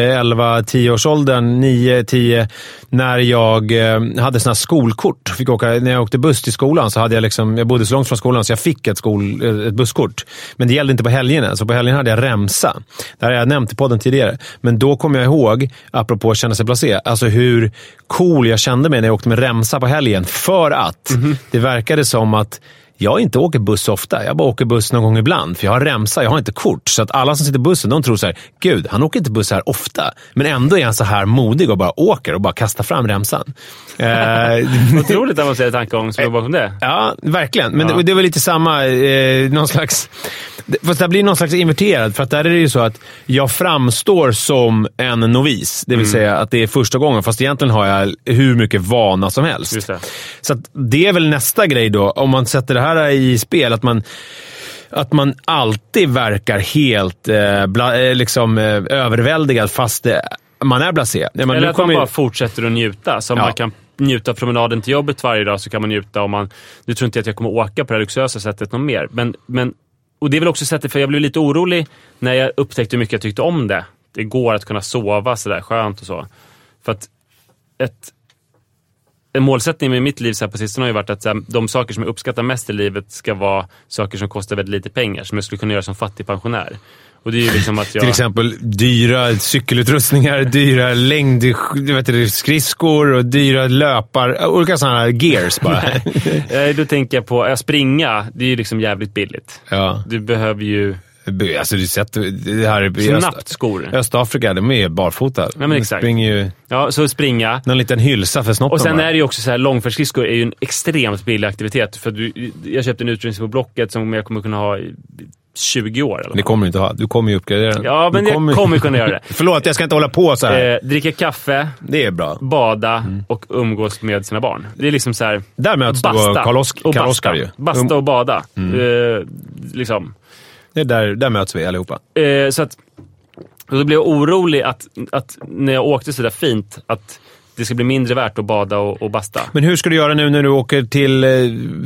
11-10-årsåldern, 9-10, när jag eh, hade såna här skolkort. Fick åka, när jag åkte buss till skolan så hade jag liksom, jag bodde så långt från skolan så jag fick ett, skol, eh, ett busskort. Men det gällde inte på helgerna, så på helgerna hade jag remsa. Det här har jag nämnt i podden tidigare. Men då kommer jag ihåg, apropå att känna sig blasé, alltså hur cool jag kände mig när jag åkte med remsa på helgen. För att det verkade som att jag inte åker buss ofta. Jag bara åker buss någon gång ibland, för jag har remsa, jag har inte kort. Så att alla som sitter i bussen, de tror så här, gud, han åker inte buss här ofta. Men ändå är han så här modig och bara åker och bara kastar fram remsan. Eh, Otroligt avancerad tankegång som är bakom det. Ja, verkligen. Men Ja. det, det var lite samma, eh, någon slags... det- Fast det blir någon slags inverterad, för att där är det ju så att jag framstår som en novis. Det vill säga att det är första gången, fast egentligen har jag hur mycket vana som helst. Det. Så det är väl nästa grej då, om man sätter det här i spel, att man att man alltid verkar helt eh, bla, eh, liksom, eh, överväldigad fast det, man är blasé. Ja, men Eller att man kommer ju- bara fortsätter att njuta. Som Ja. man kan njuta av promenaden till jobbet varje dag, så kan man njuta om man... Nu tror inte jag att jag kommer åka på det här luxuösa sättet någon mer. Men, men, och det är väl också sättet, för jag blev lite orolig när jag upptäckte hur mycket jag tyckte om det. Det går att kunna sova sådär skönt och så. För att ett, en målsättning med mitt liv så här på sistone har ju varit att här, de saker som jag uppskattar mest i livet ska vara saker som kostar väldigt lite pengar, som jag skulle kunna göra som fattigpensionär. Och det är ju liksom att jag... Till exempel dyra cykelutrustningar, dyra längd, du vet det, skridskor och dyra löpar. Olika sådana här gears bara. Eh, Då tänker jag på, att springa, det är ju liksom jävligt billigt. ja. Du behöver ju Alltså, du sett det här i snabbt skor. Östafrika, de är barfota. men De exakt. springer ju Ja, så springa. någon liten hylsa för snoppen Och sen är det ju också så här, långfärdsskridskor är ju en extremt billig aktivitet. För du, jag köpte en utrustning på Blocket som jag kommer kunna ha i 20 år. Eller Det kommer du inte ha. Du kommer ju uppgradera den. Ja, men du jag kommer kunna göra det. Förlåt, jag ska inte hålla på så här. Eh, dricka kaffe, det är bra. bada Mm. och umgås med sina barn. Det är liksom så här... Där möts du och Karl-Oskar ju. Mm. Basta och bada. Eh, liksom. Det är där, där möts vi allihopa. Eh, så att, och då blev jag orolig att, att när jag åkte så där fint, att det ska bli mindre värt att bada och, och basta. Men hur ska du göra nu när du åker till eh,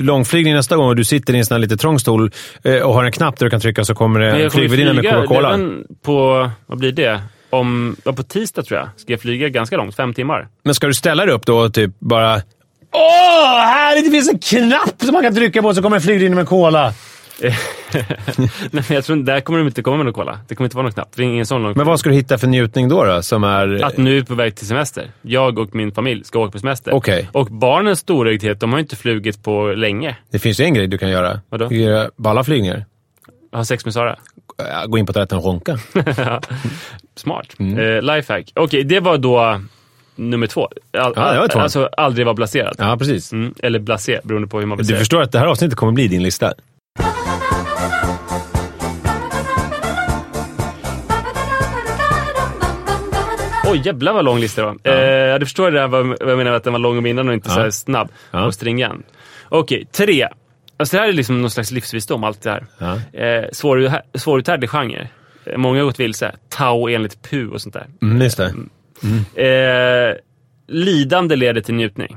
långflygning nästa gång och du sitter i en sån här lite trång stol eh, och har en knapp där du kan trycka så kommer det Men en flygvärdinna med Coca-Cola? på, vad blir det? Om, ja, på tisdag tror jag, ska jag flyga ganska långt, fem timmar. Men ska du ställa dig upp då och typ bara... Åh, här det finns en knapp som man kan trycka på så kommer en flygvärdinna med cola. Nej, jag tror där kommer de inte komma med någon cola. Det kommer inte vara någon knapp. Det är ingen sån lång Men vad ska du hitta för njutning då? då som är... Att nu är på väg till semester. Jag och min familj ska åka på semester. Okej. Och barnens storögdhet, de har inte flugit på länge. Det finns ju en grej du kan göra. Vadå? Du kan göra på alla flygningar. Har sex med Sara. Gå in på toaletten och ronka. Smart. Mm. Eh, lifehack. Okej, det var då nummer två. All, Ja, det var två. Alltså aldrig vara blaserad. Ja, precis. Mm, eller blasé, beroende på hur man vill Du säga. förstår att det här avsnittet kommer bli din lista. Oj, jävlar vad lång lista det var. Eh, du förstår det där vad, vad jag menar med att den var lång och innan och inte Ja. så snabb Ja. och stringent. Okej, tre. Alltså det här är liksom någon slags livsvisdom, allt det här. Ja. Eh, svår, svåruthärdlig genre. Eh, Många har gått vilse. Tao enligt Pu och sånt där. Mm, just det. Eh, lidande leder till njutning.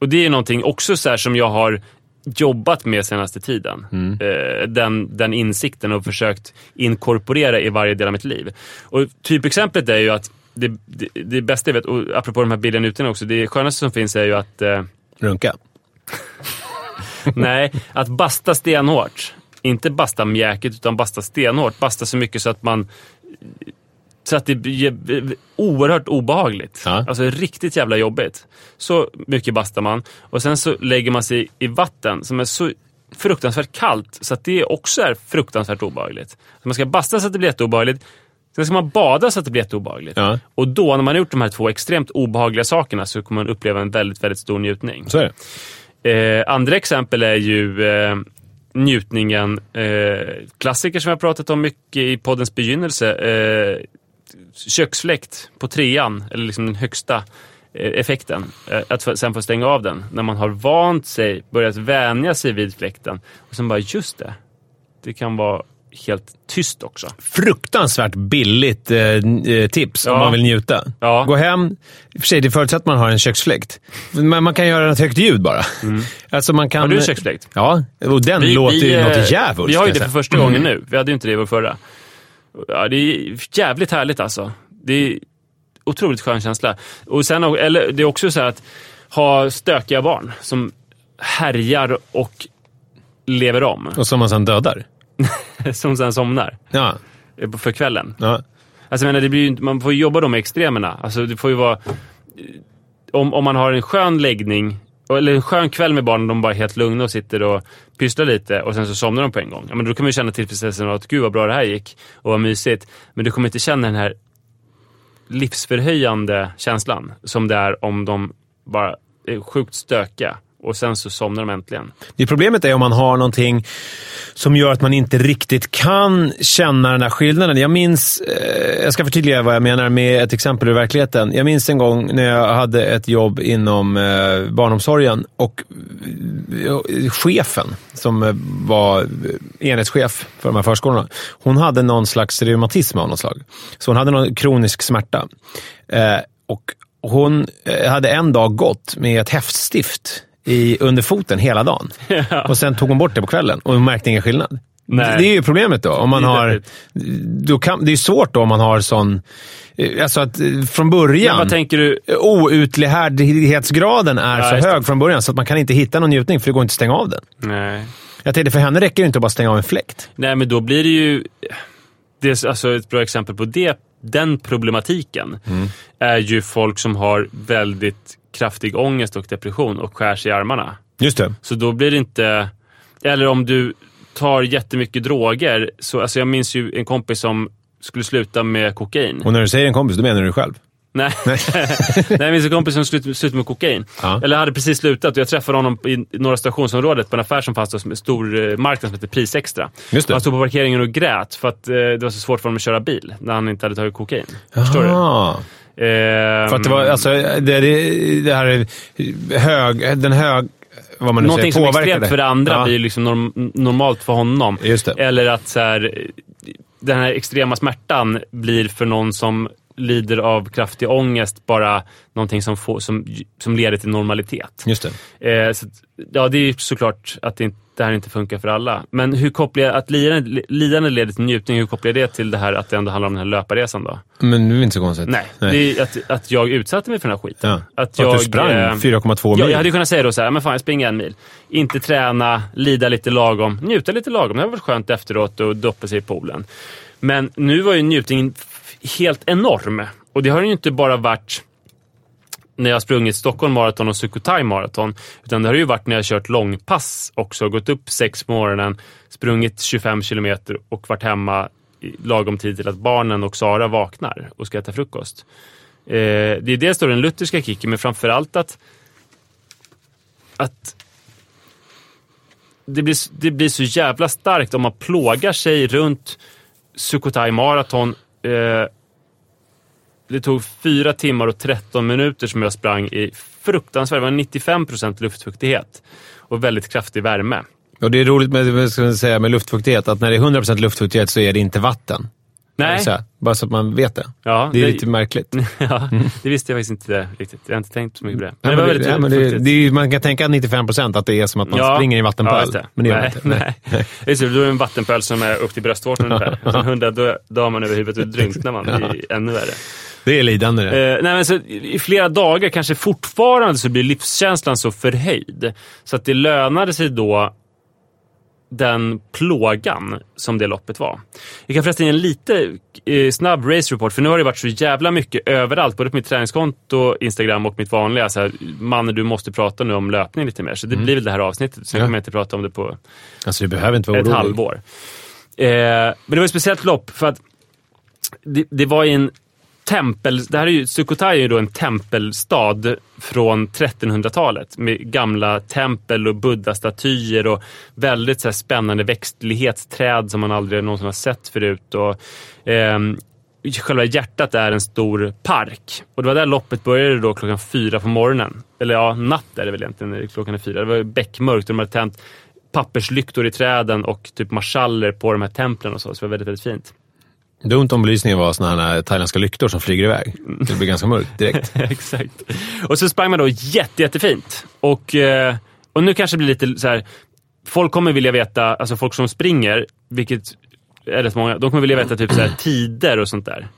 Och det är någonting också så här som jag har jobbat med senaste tiden. Eh, den, den insikten och försökt inkorporera i varje del av mitt liv. Och typexemplet är ju att det, det, det bästa jag vet, och apropå de här billiga njutningarna också, det skönaste som finns är ju att eh, Runka. Nej, att basta stenhårt. Inte basta mjäkigt, utan basta stenhårt. Basta så mycket så att man... Så att det blir oerhört obehagligt. Ja. Alltså riktigt jävla jobbigt. Så mycket bastar man. Och sen så lägger man sig i vatten som är så fruktansvärt kallt så att det också är fruktansvärt obehagligt. Så man ska basta så att det blir jätteobehagligt. Sen ska man bada så att det blir jätteobehagligt. Ja. Och då, när man har gjort de här två extremt obehagliga sakerna, så kommer man uppleva en väldigt, väldigt stor njutning. Så är det. Eh, andra exempel är ju eh, njutningen, eh, klassiker som jag pratat om mycket i poddens begynnelse. Köksfläkt på trean, eller liksom den högsta eh, effekten. Eh, att sen få stänga av den. När man har vant sig, börjat vänja sig vid fläkten. Och sen bara, just det. Det kan vara helt tyst också. Fruktansvärt billigt eh, eh, tips om Ja. man vill njuta. Ja. Gå hem. I och för sig, det förutsätter att man har en köksfläkt. Men man kan göra ett högt ljud bara. Alltså man kan, Mm. Har du köksfläkt? Ja, och den låter ju eh, något djävulskt. Vi har ju det för första gången nu. Vi hade ju inte det i vår förra. Ja, det är jävligt härligt alltså. Det är otroligt skön känsla. Och sen, eller, det är också så att ha stökiga barn som härjar och lever om. Och som man sen dödar. Som sen somnar Ja. eh, för kvällen. ja. Alltså, menar, det blir ju, inte- man får jobba då med extremerna. Alltså, det får ju vara... Om, om man har en skön läggning, eller en skön kväll med barnen, de bara är helt lugna och sitter och pysslar lite och sen så somnar de på en gång. Ja, men då kan man ju känna tillfredsställelsen av att gud vad bra det här gick och vad mysigt. Men du kommer inte känna den här livsförhöjande känslan som det är om de bara är sjukt stökiga och sen så somnar de äntligen. Det problemet är om man har någonting som gör att man inte riktigt kan känna den här skillnaden. Jag minns, eh, jag ska förtydliga vad jag menar med ett exempel ur verkligheten. Jag minns en gång när jag hade ett jobb inom eh, barnomsorgen och eh, chefen, som eh, var enhetschef för de här förskolorna, hon hade någon slags reumatism av något slag. Så hon hade någon kronisk smärta. Eh, och hon eh, hade en dag gått med ett häftstift i, under foten hela dagen. Och sen tog hon bort det på kvällen och märkte ingen skillnad. Nej. Det är ju problemet då. Om man Det är har, då kan, det är svårt då om man har sån... eh, Alltså att eh, från Men början... vad tänker du? Outhärdlighetsgraden är Ja, så hög från början så att man kan inte hitta någon njutning för det går inte att stänga av den. Nej. Jag tänkte, för henne räcker det inte att bara stänga av en fläkt. Nej, men då blir det ju... Det är alltså ett bra exempel på det, den problematiken är ju folk som har väldigt kraftig ångest och depression och skär sig i armarna. Just det. Så då blir det inte... Eller om du tar jättemycket droger. Så, alltså jag minns ju en kompis som skulle sluta med kokain. Och när du säger en kompis, då menar du dig själv. Nej, Nej jag minns en kompis som slut, slutade med kokain. Ja. Eller hade precis slutat och jag träffade honom i norra stationsområdet på en affär som fanns där, en stor eh, marknad som heter Prisextra. Just det. Han stod på parkeringen och grät för att eh, det var så svårt för honom att köra bil när han inte hade tagit kokain. Förstår du? Ehm, För att det var, alltså, det, det, här är hög, den hög, vad man nu Någonting säger, som är extremt för det andra Ja. blir liksom norm, normalt för honom. Eller att så här, den här extrema smärtan blir för någon som lider av kraftig ångest bara någonting som, får, som, som leder till normalitet. Just det. Eh, så, ja, det är såklart att det, det här inte funkar för alla. Men hur kopplar jag, att lidande, lidande leder till njutning, hur kopplar jag det till det här att det ändå handlar om den här löparresan då? Men det är inte så konstigt. Nej, är att, att jag utsatte mig för den här skiten. Ja. Att För att jag, du sprang eh, 4,2 Ja, mil. jag hade ju kunnat säga då så här, men fan jag springer en mil. Inte träna, lida lite lagom, njuta lite lagom. Det hade varit skönt efteråt och doppa sig i poolen. Men nu var ju njutningen helt enorm. Och det har den ju inte bara varit när jag har sprungit Stockholm Marathon och Sukhothai Marathon. Utan det har ju varit när jag har kört långpass också. Gått upp sex på morgonen, sprungit 25 kilometer och varit hemma lagom tid till att barnen och Sara vaknar och ska äta frukost. Eh, det är dels då den lutherska kicken, men framförallt att att det blir, det blir så jävla starkt om man plågar sig runt Sukhothai Marathon. Eh, det tog fyra timmar och 13 minuter som jag sprang i fruktansvärt, det var 95 procent luftfuktighet och väldigt kraftig värme. Och det är roligt med, ska säga, med luftfuktighet, att när det är 100 procent luftfuktighet så är det inte vatten. Nej, här, bara så att man vet det. ja, Det är lite märkligt. ja, det visste jag faktiskt inte riktigt. Jag har inte tänkt så mycket på det. Ja, det var men det, ja, men det, det ju- man kan tänka 95% att det är som att man Ja. springer i en Ja, vattenpöl. det. men det gör nej, inte. nej. Just det, då är det en vattenpöl som är upp till bröstvårtan ungefär. Sen hundra då då har man över huvudet och drunknar man. Det är ännu värre. Det är lidande det. Eh, nej, men så, I flera dagar, kanske fortfarande, så blir livskänslan så förhöjd. Så att det lönade sig då den plågan som det loppet var. Jag kan förresten ge en lite eh, snabb race report, för nu har det varit så jävla mycket överallt, både på mitt träningskonto, Instagram och mitt vanliga. Så här, Manne, du måste prata nu om löpning lite mer. Så det blir väl det här avsnittet. Sen Ja. kommer jag inte prata om det på Alltså, du behöver inte vara ett orolig. halvår. Eh, men det var ett speciellt lopp för att det, det var i en tempel... Det här är ju, Sukhothai är ju då en tempelstad från 1300-talet med gamla tempel och buddha-statyer och väldigt så här, spännande växtlighetsträd som man aldrig någonsin har sett förut. Och, eh, Själva hjärtat är en stor park. Och det var där loppet började då klockan fyra på morgonen. Eller ja, natt är det väl egentligen klockan är fyra. Det var beckmörkt och de hade tänt papperslyktor i träden och typ marschaller på de här templen och så. Så det var väldigt, väldigt fint. Dumt om belysningen var såna här thailändska lyktor som flyger iväg. Det blir ganska mörkt direkt. Exakt. Och så sprang man då jätte, jättefint. Och, eh, och nu kanske det blir lite så här. Folk kommer vilja veta, alltså folk som springer, vilket är rätt många, de kommer vilja veta typ så här, tider och sånt där.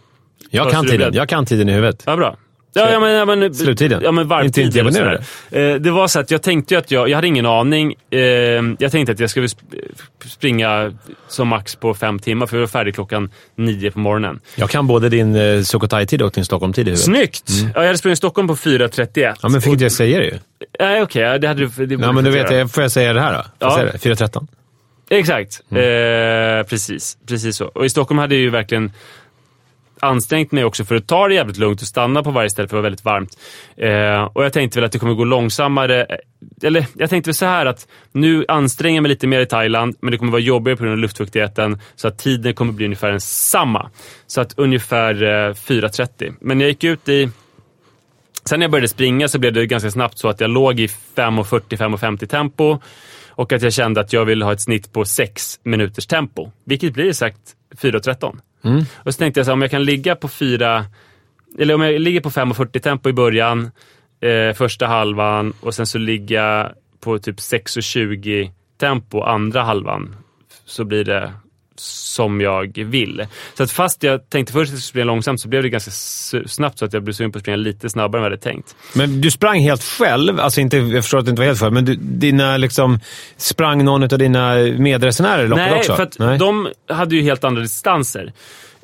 Jag kan tiden. Jag kan tiden i huvudet. Ja, bra. Ja, ja, men, ja, men, Sluttiden? Ja, men varvtid Inte. Eh, Det var så att jag tänkte ju att jag, jag hade ingen aning. Eh, Jag tänkte att jag skulle sp- springa som max på fem timmar, för jag var färdig klockan nio på morgonen. Jag kan både din eh, Sukhothai-tid och din Stockholm-tid i huvudet. Snyggt! Ja, jag hade sprungit Stockholm på 4.31. Ja, men fick inte jag säga det ju? Nej, okej. ja, det hade du... Det Ja, men du vet, jag. får jag säga det här då? Ja. säga det? 4.13. Exakt. Mm. Eh, precis. Precis så. Och i Stockholm hade jag ju verkligen ansträngt mig också för att ta det jävligt lugnt och stanna på varje ställe för det var väldigt varmt. Eh, och jag tänkte väl att det kommer gå långsammare. Eh, eller jag tänkte väl så här att nu anstränger jag mig lite mer i Thailand, men det kommer vara jobbigare på grund av luftfuktigheten. Så att tiden kommer bli ungefär densamma. Så att ungefär eh, 4.30. Men jag gick ut i Sen när jag började springa så blev det ganska snabbt så att jag låg i 5.40-5.50 tempo och att jag kände att jag ville ha ett snitt på 6 minuters tempo. Vilket blir exakt 4.13. Mm. Och så tänkte jag så här, om jag kan ligga på fyra, eller om jag ligger på 5.40 tempo i början, eh, första halvan och sen så ligger jag på typ 6.20 tempo andra halvan så blir det som jag vill. Så att fast jag tänkte först att jag skulle springa långsamt så blev det ganska snabbt så att jag blev sugen på att springa lite snabbare än vad jag hade tänkt. Men du sprang helt själv, alltså inte, jag förstår att du inte var helt själv, men du, dina, liksom, sprang någon av dina medresenärer loppet Nej, också? för att de hade ju helt andra distanser.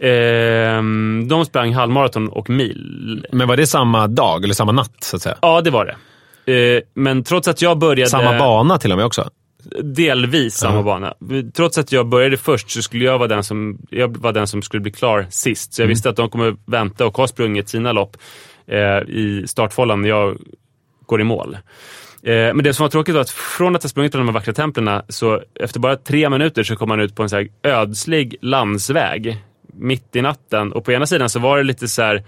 Ehm, de sprang halvmaraton och mil. Men var det samma dag, eller samma natt, så att säga? Ja, det var det. Eh, men trots att jag började... Samma bana till och med också? Delvis samma Ja. bana. Trots att jag började först så skulle jag vara den som, jag var den som skulle bli klar sist. Så jag visste att de kommer vänta och ha sprungit sina lopp eh, i startfållan när jag går i mål. Eh, men det som var tråkigt var att från att ha sprungit på de här vackra templen så efter bara tre minuter så kom man ut på en så ödslig landsväg mitt i natten. Och på ena sidan så var det lite så här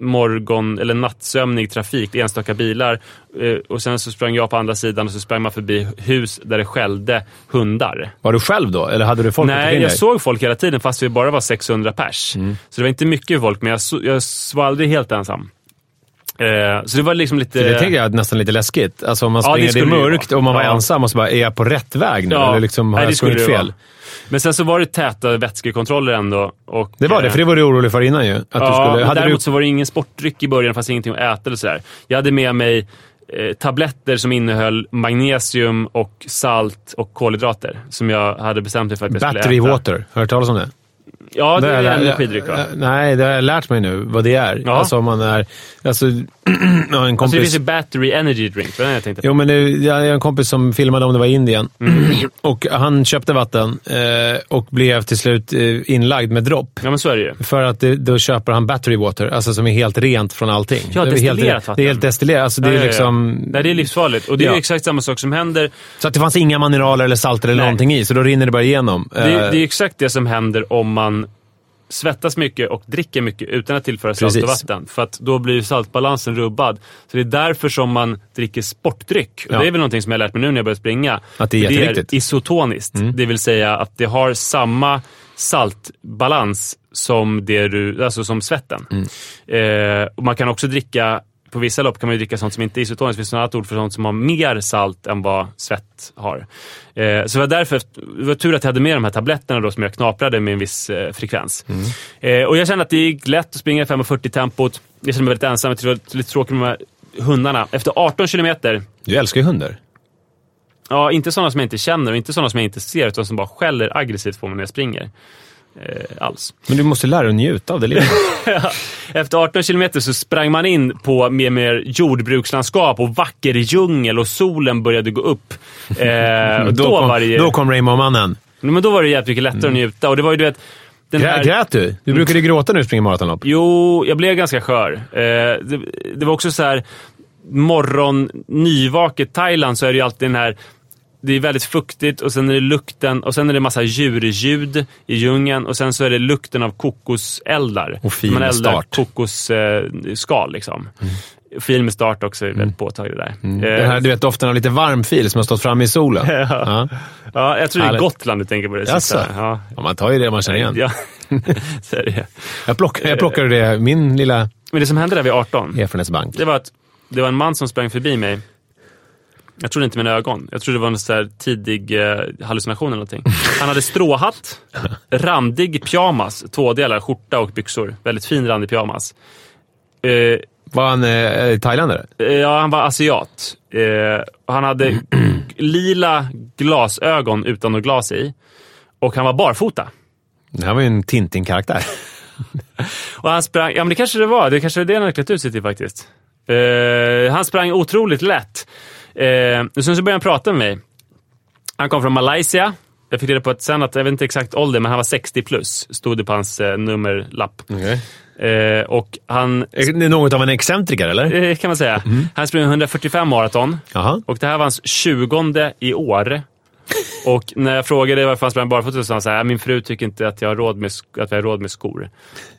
morgon eller nattsömnig trafik, enstaka bilar. Eh, och sen så sprang jag på andra sidan och så sprang man förbi hus där det skällde hundar. Var du själv då, eller hade du folk Nej, jag dig? såg folk hela tiden fast vi bara var 600 pers. Så det var inte mycket folk, men jag, så, jag var aldrig helt ensam. Eh, så det var liksom lite... För det tänker jag är nästan lite läskigt. Alltså om man Ja, det springer, det, är det mörkt och man var Ja. ensam och så bara, är jag på rätt väg nu? Ja. Eller liksom, har Nej, det jag sprungit det fel? vara. Men sen så var det täta vätskekontroller ändå. Och, Det var det, eh, för det var du orolig för innan ju. Att ja, du skulle, hade däremot du, så var det ingen sportdryck i början, fast ingenting att äta eller sådär. Jag hade med mig eh, tabletter som innehöll magnesium och salt och kolhydrater. Som jag hade bestämt mig för att jag battery skulle äta. water, har du hört talas om det? Ja, det har är jag energidryck va? Nej, det har jag lärt mig nu vad det är. Ja. Alltså om man är... Alltså, har en kompis... Alltså det finns ju battery energy drink, det var jag tänkte på. Jo, men det, jag har en kompis som filmade om det var i Indien. Mm. Och han köpte vatten eh, och blev till slut eh, inlagd med dropp. Ja, men så är det ju. För att det, då köper han battery water, alltså som är helt rent från allting. Ja, det är helt, destillerat vatten. Det är helt destillerat. Alltså, det Ja, är liksom... Nej, det är livsfarligt. Och det är exakt samma sak som händer. Så att det fanns inga mineraler eller salter eller Nej. någonting i, så då rinner det bara igenom. Det, Eh, det är exakt det som händer om man svettas mycket och dricker mycket utan att tillföra salt och Precis. vatten. För att då blir saltbalansen rubbad. Så det är därför som man dricker sportdryck. Och Ja. Det är väl någonting som jag lärt mig nu när jag börjar springa. Att det är jätteviktigt. Mm. isotoniskt. Det vill säga att det har samma saltbalans som, det du, alltså som svetten. Mm. Eh, och man kan också dricka på vissa lopp kan man ju dricka sånt som inte är isotoniskt. Det finns ett annat ord för sånt som har mer salt än vad svett har. Eh, så det var därför, det var tur att jag hade med de här tabletterna då som jag knaprade med en viss eh, frekvens. Eh, och jag kände att det gick lätt att springa i 5.40 tempot. Jag kände mig väldigt ensam. Jag tyckte det var lite tråkigt med de här hundarna. Efter 18 kilometer, Du älskar ju hundar. ja inte sådana som jag inte känner och inte sådana som jag inte ser, utan som bara skäller aggressivt på mig när jag springer. Eh, alls. Men du måste lära dig att njuta av det livet. Efter 18 kilometer så sprang man in på mer, mer jordbrukslandskap och vacker djungel och solen började gå upp. Eh, och då, kom, det, då kom Rainbow-mannen. men då var det jävligt mycket lättare att njuta. Och det var ju du vet, den Grä, här, Grät du? Du brukade gråta när du springer maratonlopp. Jo, jag blev ganska skör. Eh, det, det var också så här morgon, nyvaket Thailand så är det ju alltid den här det är väldigt fuktigt och sen är det lukten och sen är det massa djurljud i djungeln och sen så är det lukten av kokoseldar. Och fin Man eldar start. kokosskal liksom. Fil med start också är väldigt påtaglig där. Mm. Eh, Den här, du vet, doften av lite varm fil som har stått framme i solen. ja. ja, jag tror det är. Gotland du tänker på det Jaså? Ja. Ja, man tar ju det man känner igen. Ja, så är det. Jag, plock, jag plockade det, min lilla Men det som hände där vid 18, erfarenhetsbank. det var att det var en man som sprang förbi mig. Jag trodde inte mina ögon. Jag trodde det var en så här tidig eh, hallucination eller någonting. Han hade stråhatt, randig pyjamas, tvådelar, skjorta och byxor. Väldigt fin randig pyjamas. Eh, Var han eh, thailändare? Eh, Ja, han var asiat. Eh, han hade lila glasögon utan något glas i. Och han var barfota. Det här var ju en Tintin-karaktär. Och han sprang... Ja, men det kanske det var. Det kanske är det han hade klätt ut sig till faktiskt. Eh, han sprang otroligt lätt. Eh, och sen så började han prata med mig. Han kom från Malaysia. Jag fick reda på att sen att, jag vet inte exakt ålder, men han var 60 plus. Stod det på hans eh, nummerlapp. Okay. Eh, och han... Något av en excentriker, eller? Eh, kan man säga. Han sprang 145 maraton. Och det här var hans tjugonde i år. Och när jag frågade varför han sprang barfota så sa han så här, min fru tycker inte att jag har råd med, att jag har råd med skor.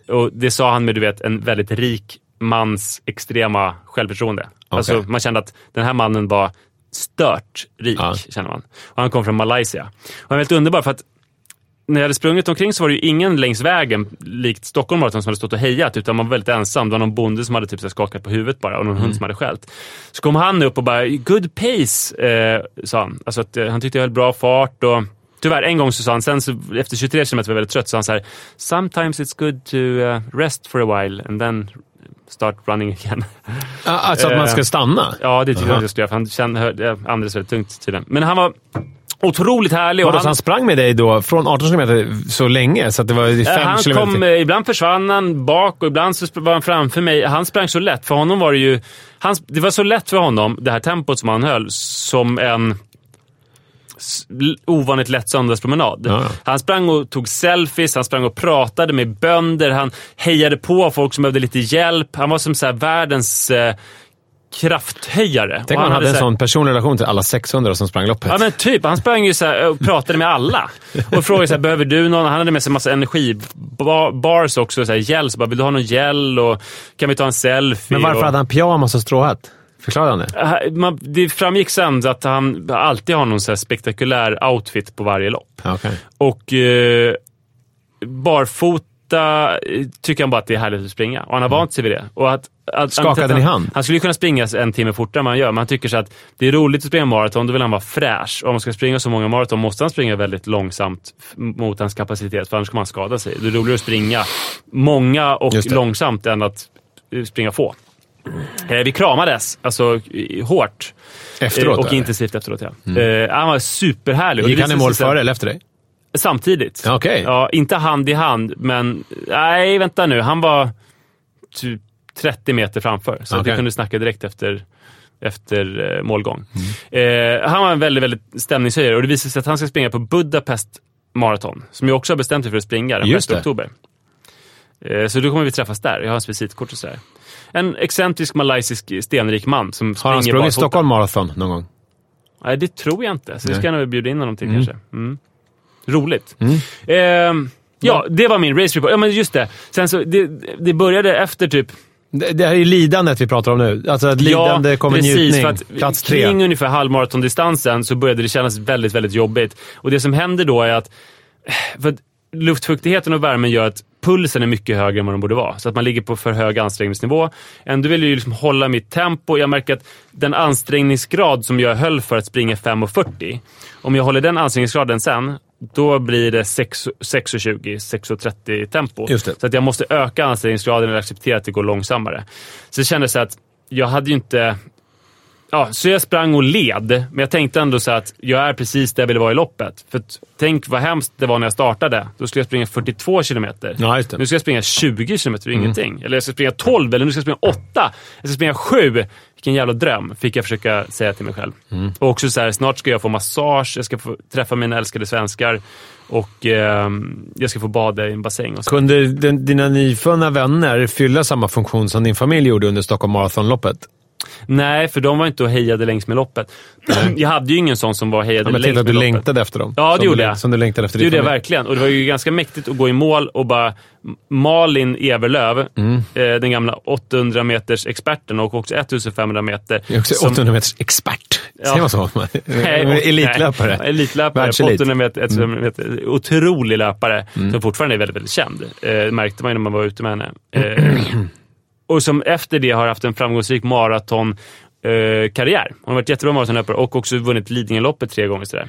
Och det sa han med du vet, en väldigt rik mans extrema självförtroende. Alltså, man kände att den här mannen var stört rik, Ja. känner man. Och han kom från Malaysia. Och han var helt underbar för att när jag hade sprungit omkring så var det ju ingen längs vägen, likt Stockholm Marathon, som hade stått och hejat, utan man var väldigt ensam. Det var någon bonde som hade typ så skakat på huvudet bara och någon hund som hade skällt. Så kom han upp och bara “good pace”, eh, sa han. Alltså att eh, han tyckte jag höll bra fart och Tyvärr, en gång så sa han, sen så, efter 23 km var jag väldigt trött, så han så här “Sometimes it's good to uh, rest for a while and then start running again”. Alltså att man ska stanna? Ja, det tyckte att jag skulle göra, för han kände, eh, andades väldigt tungt tydligen. Men han var otroligt härlig. Vadå, så han sprang med dig då från 18 km så länge, så det var Eh, 5 han kilometer kom, eh, ibland försvann han bak och ibland så var han framför mig. Han sprang så lätt. För honom var det ju... Han, det var så lätt för honom, det här tempot som han höll, som en ovanligt lätt söndagspromenad. Ja. Han sprang och tog selfies, han sprang och pratade med bönder, han hejade på folk som behövde lite hjälp. Han var som så här världens eh, krafthöjare. Tänk om han hade en så här- sån personlig relation till alla 600 som sprang loppet. Ja men typ. Han sprang ju så och pratade med alla. Och frågade så här, behöver du någon? Han hade med sig en massa energibars också. Så här, gel. Så bara, vill du ha någon gel? Och kan vi ta en selfie? Men varför och, hade han pyjamas och stråhatt? Förklara det? Äh, man, Det framgick sen att han alltid har någon så spektakulär outfit på varje lopp. Okej. Och eh, barfota eh, tycker han bara att det är härligt att springa. Och han har vant sig vid det. Och att, att, Skakade att ni han, hand? Han skulle kunna springa en timme fortare än han gör, men han tycker så att det är roligt att springa maraton, då vill han vara fräsch. Och om man ska springa så många maraton måste han springa väldigt långsamt mot hans kapacitet, för annars kommer han skada sig. Det är roligare att springa många och långsamt än att eh, springa få. Eh, vi kramades, alltså hårt. Efteråt? Eh, och intensivt efteråt, ja. Eh, han var superhärlig. Gick han i mål före eller efter dig? Samtidigt. Okej. Ja, inte hand i hand, men... Nej, vänta nu. Han var typ 30 meter framför. Så Okej. vi kunde snacka direkt efter, efter målgång. Mm. Eh, han var en väldigt, väldigt stämningshöjare och det visade sig att han ska springa på Budapest Marathon, som jag också har bestämt sig för att springa den Just 1 det. oktober. Eh, så då kommer vi träffas där. Jag har hans visitkort och sådär. En excentrisk malaysisk stenrik man som Har han sprungit. Stockholm Marathon någon gång? Nej, det tror jag inte. Så det ska jag nog bjuda in honom till kanske. Mm. Roligt. Ehm, ja, det var min race report. Ja, men just det. Sen så, det, det började efter typ... Det, det här är lidandet vi pratar om nu. Alltså att lidande kommer precis, njutning. för att Plats tre. kring ungefär halvmaratondistansen så började det kännas väldigt, väldigt jobbigt. Och det som händer då är att, för att luftfuktigheten och värmen gör att pulsen är mycket högre än vad den borde vara. Så att man ligger på för hög ansträngningsnivå. Ändå vill jag ju liksom hålla mitt tempo. Jag märker att den ansträngningsgrad som jag höll för att springa 5.40, om jag håller den ansträngningsgraden sen, då blir det 6 6.20, 6.30 tempo. Så att jag måste öka ansträngningsgraden eller acceptera att det går långsammare. Så det kändes så att jag hade ju inte... Ja, så jag sprang och led, men jag tänkte ändå så att jag är precis där jag ville vara i loppet. För tänk vad hemskt det var när jag startade. Då skulle jag springa 42 kilometer. Ja. Nu ska jag springa 20 kilometer, ingenting. Eller jag ska springa 12, eller nu ska jag springa 8. Jag ska springa 7. Vilken jävla dröm, fick jag försöka säga till mig själv. Och också så här, snart ska jag få massage, jag ska få träffa mina älskade svenskar och ehm, jag ska få bada i en bassäng. Och så. Kunde den, dina nyfunna vänner fylla samma funktion som din familj gjorde under Stockholm Marathon-loppet? Nej, för de var inte och hejade längs med loppet. jag hade ju ingen sån som var hejade längs med att du loppet. längtade efter dem. Ja, det gjorde du, jag. Som du längtade efter Det gjorde jag verkligen. Och det var ju ganska mäktigt att gå i mål och bara... Malin Everlöv, Mm. eh, den gamla 800 meters experten och också 1500 meter. Jag är också som- 800 meters expert. Ja. Säger man så? Nej, Elitlöpare. Nej, elitlöpare. Världselit. Mm. 800 meter, 100 meter. Otrolig löpare som fortfarande är väldigt, väldigt känd. Eh, märkte man ju när man var ute med henne. Eh, och som efter det har haft en framgångsrik maratonkarriär. Eh, karriär. hon har varit jättebra maratonlöpare och också vunnit Lidingöloppet tre gånger. Sådär.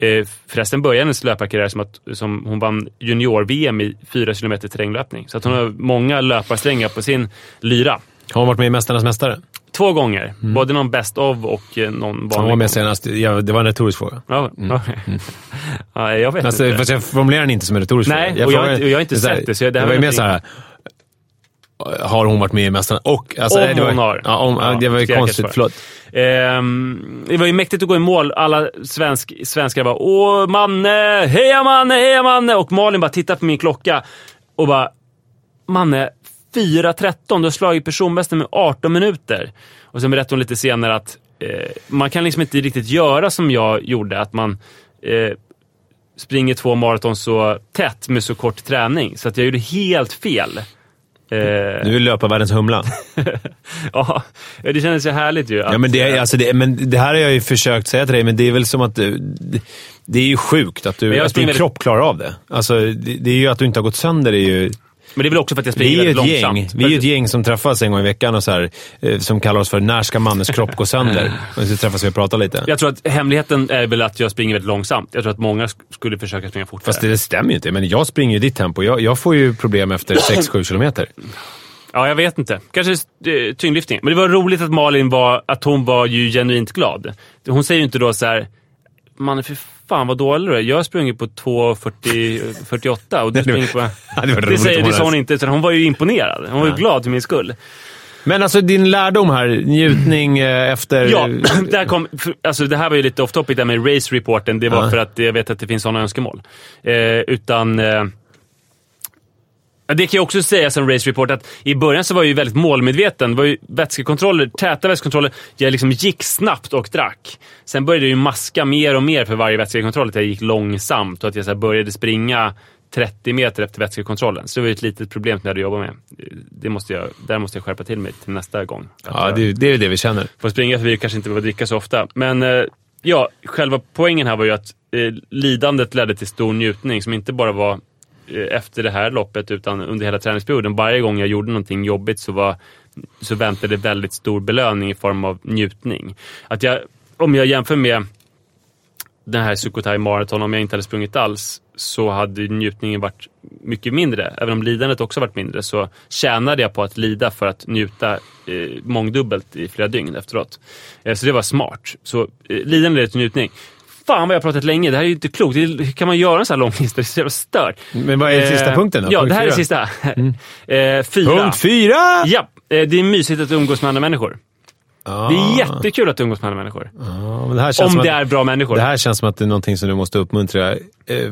Eh, förresten började hennes löparkarriär som att som hon vann junior-VM i 4 km terränglöpning. Så att hon har många löparsträngar på sin lyra. Har hon varit med i Mästarnas Mästare? Två gånger. Både någon Best of och eh, någon vanlig. Hon var med senast. Ja, det var en retorisk fråga. Ja, okej. ja, jag vet Alltså, inte. fast jag formulerar den inte som en retorisk Nej, fråga. och jag inte- och jag har inte sett det, så jag- det det var ju mer så här. Har hon varit med i Mästarna? Och, alltså, Om det var, hon har. Ja, om, Ja, det var ju konstigt. Förlåt. Ehm, det var ju mäktigt att gå i mål. Alla svensk, svenskar bara “Åh, Manne! Heja Manne! Heja Manne!” Och Malin bara tittar på min klocka och bara “Manne, 4.13, du har slagit personbästa med 18 minuter.” Och sen berättade hon lite senare att eh, man kan liksom inte riktigt göra som jag gjorde, att man eh, springer två maraton så tätt med så kort träning. Så att jag gjorde helt fel. Eh, Du vill löpa världens humla. ja, det kändes ju härligt ju. Ja, men, det, är, alltså det, men det här har jag ju försökt säga till dig, men det är väl som att du, det, det är ju sjukt att, du, att din springer- kropp klarar av det. Alltså, det, det är ju att du inte har gått sönder. Det är ju, Men det är väl också för att jag springer väldigt långsamt. gäng, vi är ju ett gäng som träffas en gång i veckan och så här, eh, som kallar oss för “När ska Mannes kropp gå sönder?” och så träffas vi och pratar lite. Jag tror att hemligheten är väl att jag springer väldigt långsamt. Jag tror att många sk- skulle försöka springa fortare. Fast det stämmer ju inte. Men jag springer ju i ditt tempo. Jag, jag får ju problem efter 6-7 kilometer. Ja, jag vet inte. Kanske eh, tyngdlyftning. Men det var roligt att Malin var, att hon var ju genuint glad. Hon säger ju inte då så här. Man, för fan vad dålig du är. Jag har sprungit på 2.48 och du springer på... Ja, det var det, säger, det sa hon inte, utan hon var ju imponerad. Hon var ju glad för min skull. Men alltså din lärdom här, njutning eh, efter... Ja, där kom, alltså det här var ju lite off topic där med race-reporten. Det var Ja. för att jag vet att det finns sådana önskemål. Eh, utan... Eh, det kan jag också säga som race report att i början så var jag ju väldigt målmedveten. Det var ju vätskekontroller, täta vätskekontroller. Jag liksom gick snabbt och drack. Sen började jag ju maska mer och mer för varje vätskekontroll. Att jag gick långsamt och att jag så började springa 30 meter efter vätskekontrollen. Så det var ju ett litet problem som jag hade jobbat med. Det måste jag, där måste jag skärpa till mig till nästa gång. Att Ja, det, det är det vi känner. får springa förbi och kanske inte behöver dricka så ofta. Men eh, ja, själva poängen här var ju att eh, lidandet ledde till stor njutning som inte bara var Eh, efter det här loppet utan under hela träningsperioden. Varje gång jag gjorde någonting jobbigt så, var, så väntade väldigt stor belöning i form av njutning. Att jag, om jag jämför med den här Sukhothai Marathon, om jag inte hade sprungit alls, så hade njutningen varit mycket mindre. Även om lidandet också varit mindre så tjänade jag på att lida för att njuta eh, mångdubbelt i flera dygn efteråt. Eh, så det var smart. Så eh, lidande leder till njutning. Fan vad jag har pratat länge, det här är ju inte klokt. Det, hur kan man göra en sån här lång lista? Det är så jävla stört. Men vad är sista Eh, punkten då? Ja, Punkt det här är sista. eh, fyra. Punkt fyra! Ja, eh, det är mysigt att umgås med andra människor. Ah. Det är jättekul att umgås med andra människor. Men det Om det att, är bra människor. Det här känns som att det är någonting som du måste uppmuntra eh,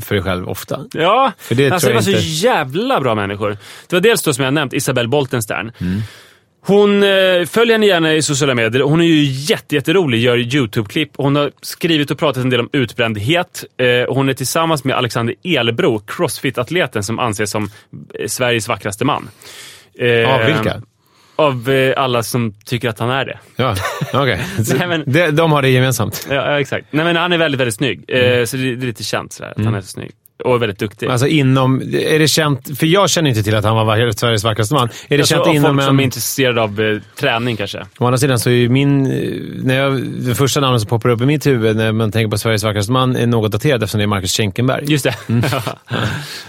för dig själv ofta. Ja, För det alltså, det var jag så inte- jävla bra människor. Det var dels då som jag nämnt, Isabelle Boltenstern. Mm. Hon eh, följer henne gärna i sociala medier. Hon är ju jätte, jätterolig, gör YouTube-klipp. Hon har skrivit och pratat en del om utbrändhet. Eh, hon är tillsammans med Alexander Elbro, crossfit-atleten som anses som eh, Sveriges vackraste man. Av vilka? Av alla som tycker att han är det. Ja, okej. Men- de, de har det gemensamt. Ja, exakt. Nej, men han är väldigt, väldigt snygg. Eh, så det, det är lite känt sådär, att han är så snygg. Och väldigt duktig. Alltså inom... Är det känt... För jag känner inte till att han var Sveriges vackraste man. Är det jag tror känt inom folk en... som är intresserade av eh, träning kanske. Å andra sidan så är ju min... eh, När jag, det första namnet som poppar upp i mitt huvud när man tänker på Sveriges vackraste man är något daterat eftersom det är Marcus Schenkenberg. Just det.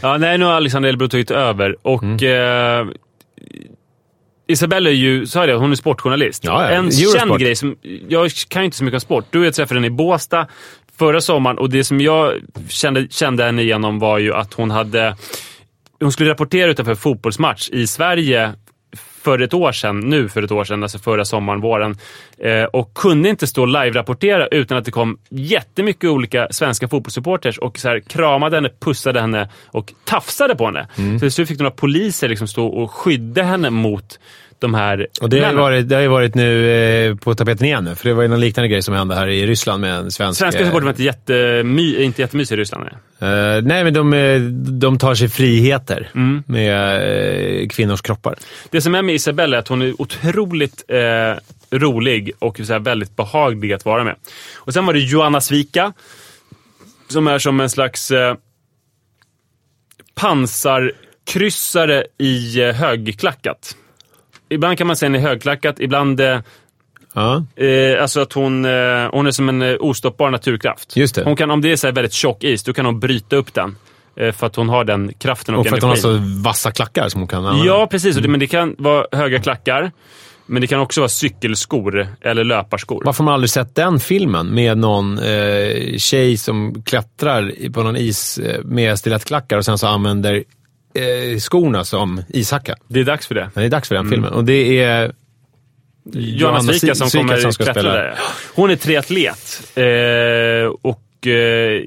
ja, nej, nu har Alexander Elbro tagit över och eh, Isabelle är ju, sa jag det, hon är sportjournalist. Ja, ja. En Eurosport. känd grej som, jag kan ju inte så mycket om sport. Du och jag träffade henne i Båstad förra sommaren och det som jag kände, kände henne igenom var ju att hon hade, hon skulle rapportera utanför fotbollsmatch i Sverige för ett år sedan, nu för ett år sedan, alltså förra sommaren, våren. Eh, och kunde inte stå live-rapportera utan att det kom jättemycket olika svenska fotbollssupporters och så här, kramade henne, pussade henne och tafsade på henne. Så till slut fick några poliser liksom stå och skydda henne mot de här Och det har, varit, det har ju varit nu eh, på tapeten igen nu, för det var ju någon liknande grej som hände här i Ryssland med en svensk... Svenska eh, supportrar var inte, jättemy, inte jättemysiga i Ryssland. Nej. eh, nej, men de, eh, de tar sig friheter Mm. med eh, kvinnors kroppar. Det som är med Isabelle är att hon är otroligt eh, rolig och så här väldigt behaglig att vara med. Och Sen var det Joanna Svika, som är som en slags eh, pansarkryssare i eh, högklackat. Ibland kan man säga att den är högklackat, ibland Ja, Eh, alltså att hon, eh, hon är som en eh, ostoppbar naturkraft. Just det. Hon kan, om det är så här väldigt tjock is, då kan hon bryta upp den. Eh, för att hon har den kraften och, och för att hon har så vassa klackar som hon kan använda. Ja, precis. Det, men det kan vara höga klackar. Men det kan också vara cykelskor eller löparskor. Varför har man aldrig sett den filmen med någon eh, tjej som klättrar på någon is med stilettklackar och sen så använder eh, skorna som ishacka? Det är dags för det. Det är dags för den filmen. Och det är Johanna Svika som Svika kommer som ska spela. där. Hon är triatlet. Eh, och eh,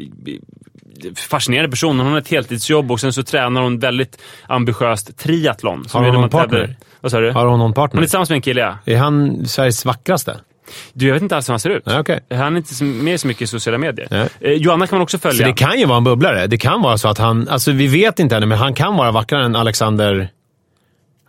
fascinerande person. Hon har ett heltidsjobb och sen så tränar hon väldigt ambitiöst triathlon. som Har hon någon tävlar- partner? Vad sa du? Har hon någon Hon är partner? tillsammans med en kille, ja. Är han Sveriges vackraste? Du, jag vet inte alls hur han ser ut. Okej. Han är inte så- med så mycket i sociala medier. Nej. Eh, Joanna kan man också Så följa. det kan ju vara en bubblare. Det kan vara så att han, alltså vi vet inte ännu, men han kan vara vackrare än Alexander...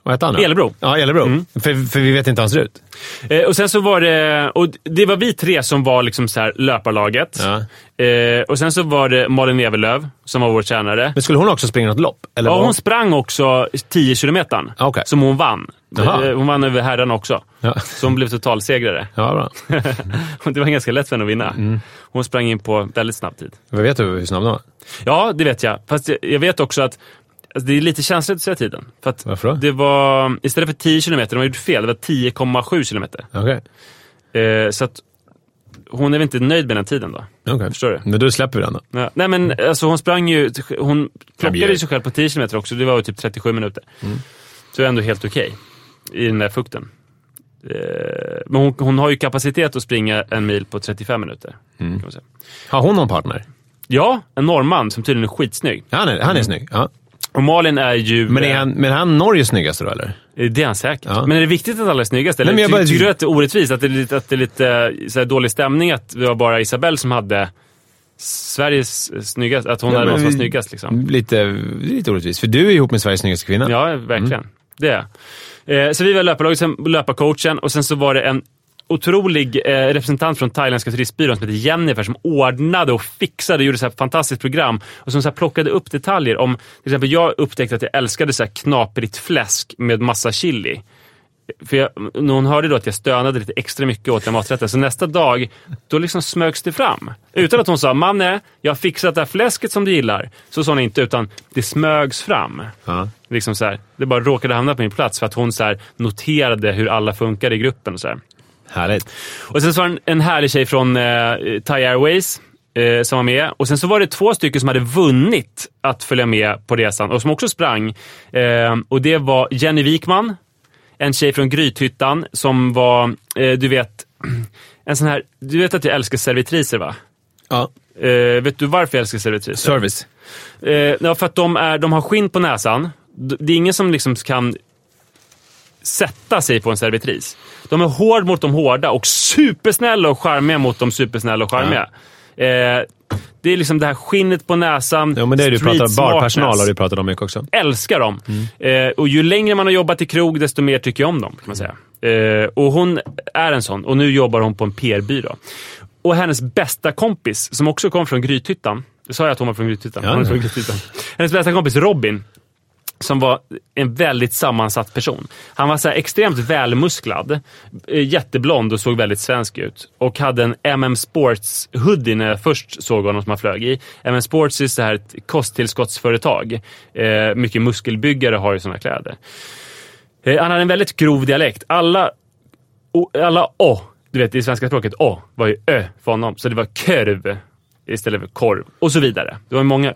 Vad heter han? då? Elebro. Ja, Elebro. Mm. För, för vi vet inte hur han ser ut. Eh, och sen så var det, och det var vi tre som var liksom så här löparlaget. Ja. Eh, och sen så var det Malin Evelöv som var vår tränare. Men skulle hon också springa något lopp? Eller Ja, var- hon sprang också 10 kilometern. Okej. Som hon vann. Jaha. Eh, Hon vann över herrarna också. Ja. Så hon blev totalsegrare. Ja, bra. Det var ganska lätt för henne att vinna. Mm. Hon sprang in på väldigt snabb tid. Jag vet du hur snabb de var? Ja, det vet jag. Fast jag- vet också att alltså, det är lite känsligt att säga tiden. För att Varför då? Det var, istället för 10 kilometer, de har gjort fel, det var 10,7 kilometer. Okej. Eh, så att hon är väl inte nöjd med den tiden då. Okej. Förstår du? Men då släpper vi den då. Ja. Nej men alltså hon sprang ju, hon ju sig själv på 10 kilometer också, det var ju typ 37 minuter. Mm. Så det är ändå helt okej i den där fukten. Eh, men hon, hon har ju kapacitet att springa en mil på 35 minuter. Mm. Har hon någon partner? Ja, en norrman som tydligen är skitsnygg. Han är, han är snygg. Ja. Och Malin är ju... Men är eh, han, men är han Norges snyggaste då, eller? Det är han säkert. Ja. Men är det viktigt att alla är snyggast? Eller Nej, men jag ty- bara- tycker du att det är orättvist? Att det är lite, att det är lite eh, dålig stämning att det var bara Isabelle som hade Sveriges snyggaste, att hon Ja, men någon som var snyggast liksom. Lite, lite orättvist, för du är ihop med Sveriges snyggaste kvinna. Ja, verkligen. Det är eh, Så vi var löparlaget, sen löparcoachen och sen så var det en otrolig eh, representant från thailändska turistbyrån som heter Jennifer som ordnade och fixade och gjorde så här fantastiskt program och som så här plockade upp detaljer om, till exempel jag upptäckte att jag älskade så här knaprigt fläsk med massa chili. För jag, hon hörde då att jag stönade lite extra mycket åt den maträtten, så nästa dag, då liksom smögs det fram. Utan att hon sa “Manne, jag har fixat det här fläsket som du gillar”. Så sa hon inte, utan det smögs fram. Ja. Liksom så här, det bara råkade hamna på min plats för att hon så här noterade hur alla funkar i gruppen. Och, så här. Härligt. och sen så var det en, en härlig tjej från eh, Thai Airways eh, som var med. Och sen så var det två stycken som hade vunnit att följa med på resan och som också sprang. Eh, och det var Jenny Wikman, en tjej från Grythyttan som var, eh, du vet, en sån här, du vet att jag älskar servitriser va? Ja. Eh, vet du varför jag älskar servitriser? Service. Eh, ja, för att de, är, de har skinn på näsan. Det är ingen som liksom kan sätta sig på en servitris. De är hård mot de hårda och supersnälla och charmiga mot de supersnälla och charmiga. Eh, det är liksom det här skinnet på näsan. Ja, men det är du pratar, barpersonal har du pratat om mycket också. Älskar dem. Eh, och ju längre man har jobbat i krog, desto mer tycker jag om dem. Kan man säga. Eh, och hon är en sån och nu jobbar hon på en PR-byrå. Och hennes bästa kompis, som också kom från Grythyttan. Sa jag att hon var från Grythyttan. Ja, hon är ja. från Grythyttan. Hennes bästa kompis Robin, som var en väldigt sammansatt person. Han var så extremt välmusklad, eh, jätteblond och såg väldigt svensk ut. Och hade en MM Sports hoodie när jag först såg honom som han flög i. MM Sports är så här ett kosttillskottsföretag. Eh, mycket muskelbyggare har ju såna kläder. Eh, han hade en väldigt grov dialekt. Alla, o, alla å, du vet i svenska språket, å var ju ö för honom. Så det var körv istället för korv. Och så vidare. Det var många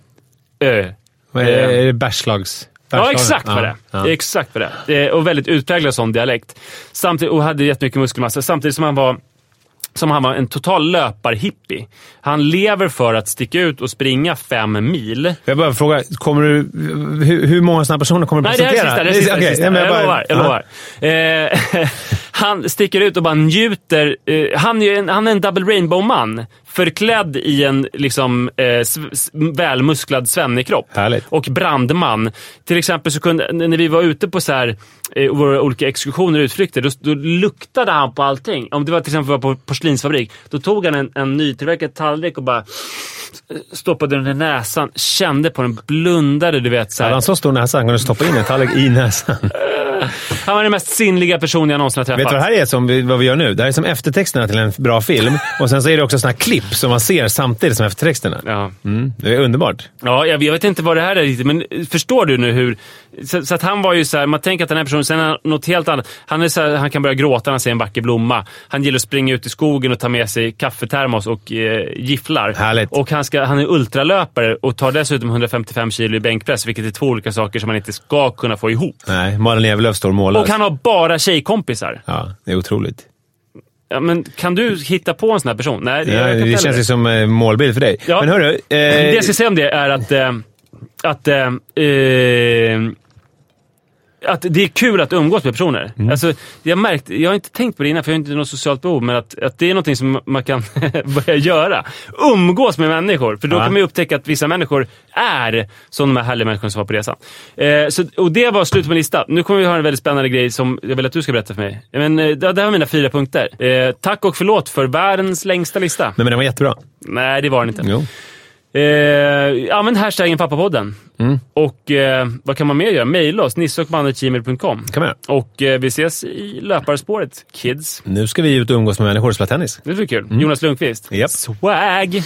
ö. Vad Är, är det Bergslags... Ja, exakt vad det. Ja. Det är exakt vad det är. Och väldigt utpräglad sån dialekt. Samtidigt, och hade jättemycket muskelmassa. Samtidigt som han var som han var en total löparhippie. Han lever för att sticka ut och springa fem mil. Jag bara fråga, kommer du, hur, hur många sådana personer kommer du Nej, det här presentera? är sista. Det är sista, det är sista. ja, men jag, bara- lovar. Jag Ja. lovar. Han sticker ut och bara njuter. Eh, han, är en, han är en double rainbow-man. Förklädd i en liksom, eh, sv- välmusklad svennekropp. Härligt. Och brandman. Till exempel så kunde, när vi var ute på så här, eh, våra olika exkursioner och utflykter, då, då luktade han på allting. Om det var till exempel var på porslinsfabrik, då tog han en, en nytillverkad tallrik och bara stoppade den i näsan, kände på den, blundade, du vet. Så Hade här. han så stor näsa? Han kunde stoppa in en tallrik i näsan. Han var den mest sinnliga person jag någonsin har träffat. Vet du vad det här är som vi, vad vi gör nu? Det här är som eftertexterna till en bra film. Och sen så är det också såna här klipp som man ser samtidigt som eftertexterna. Ja, Mm, det är underbart. ja jag, jag vet inte vad det här är riktigt, men förstår du nu hur... Så, så att han var ju så här, man tänker att den här personen, sen är han något helt annat. Han, är så här, han kan börja gråta när han ser en vacker blomma. Han gillar att springa ut i skogen och ta med sig kaffetermos och eh, gifflar. Härligt. Och han, ska, han är ultralöpare och tar dessutom 155 kilo i bänkpress, vilket är två olika saker som man inte ska kunna få ihop. Nej, Malin Evelöf står mållös. Och han har bara tjejkompisar. Ja, det är otroligt. Ja, men kan du hitta på en sån här person? Nej, det, Ja, det känns ju som eh, målbild för dig. Ja. Men hörru, eh, Det jag ska säga om det är att, eh, att, eh, eh, att det är kul att umgås med personer. Mm. Alltså, jag, märkt, jag har inte tänkt på det innan, för jag har inte något socialt behov, men att, att det är någonting som man kan börja göra. Umgås med människor, för då Ja. kan man upptäcka att vissa människor är som de här härliga människorna som var på resan. Eh, så, och det var slutet på min lista. Nu kommer vi ha en väldigt spännande grej som jag vill att du ska berätta för mig. Men, eh, det, det här var mina fyra punkter. Eh, tack och förlåt för världens längsta lista. nej, men den var jättebra. Nej, det var den inte. Jo. Eh, använd hashtaggen pappapodden. Mm. Och eh, vad kan man mer göra? Maila oss, nisseochmannet.gmail.com. Och eh, vi ses i löparspåret, kids. Nu ska vi ut och umgås med människor och spela tennis. Det blir kul. Mm. Jonas Lundqvist. Yep. Swag!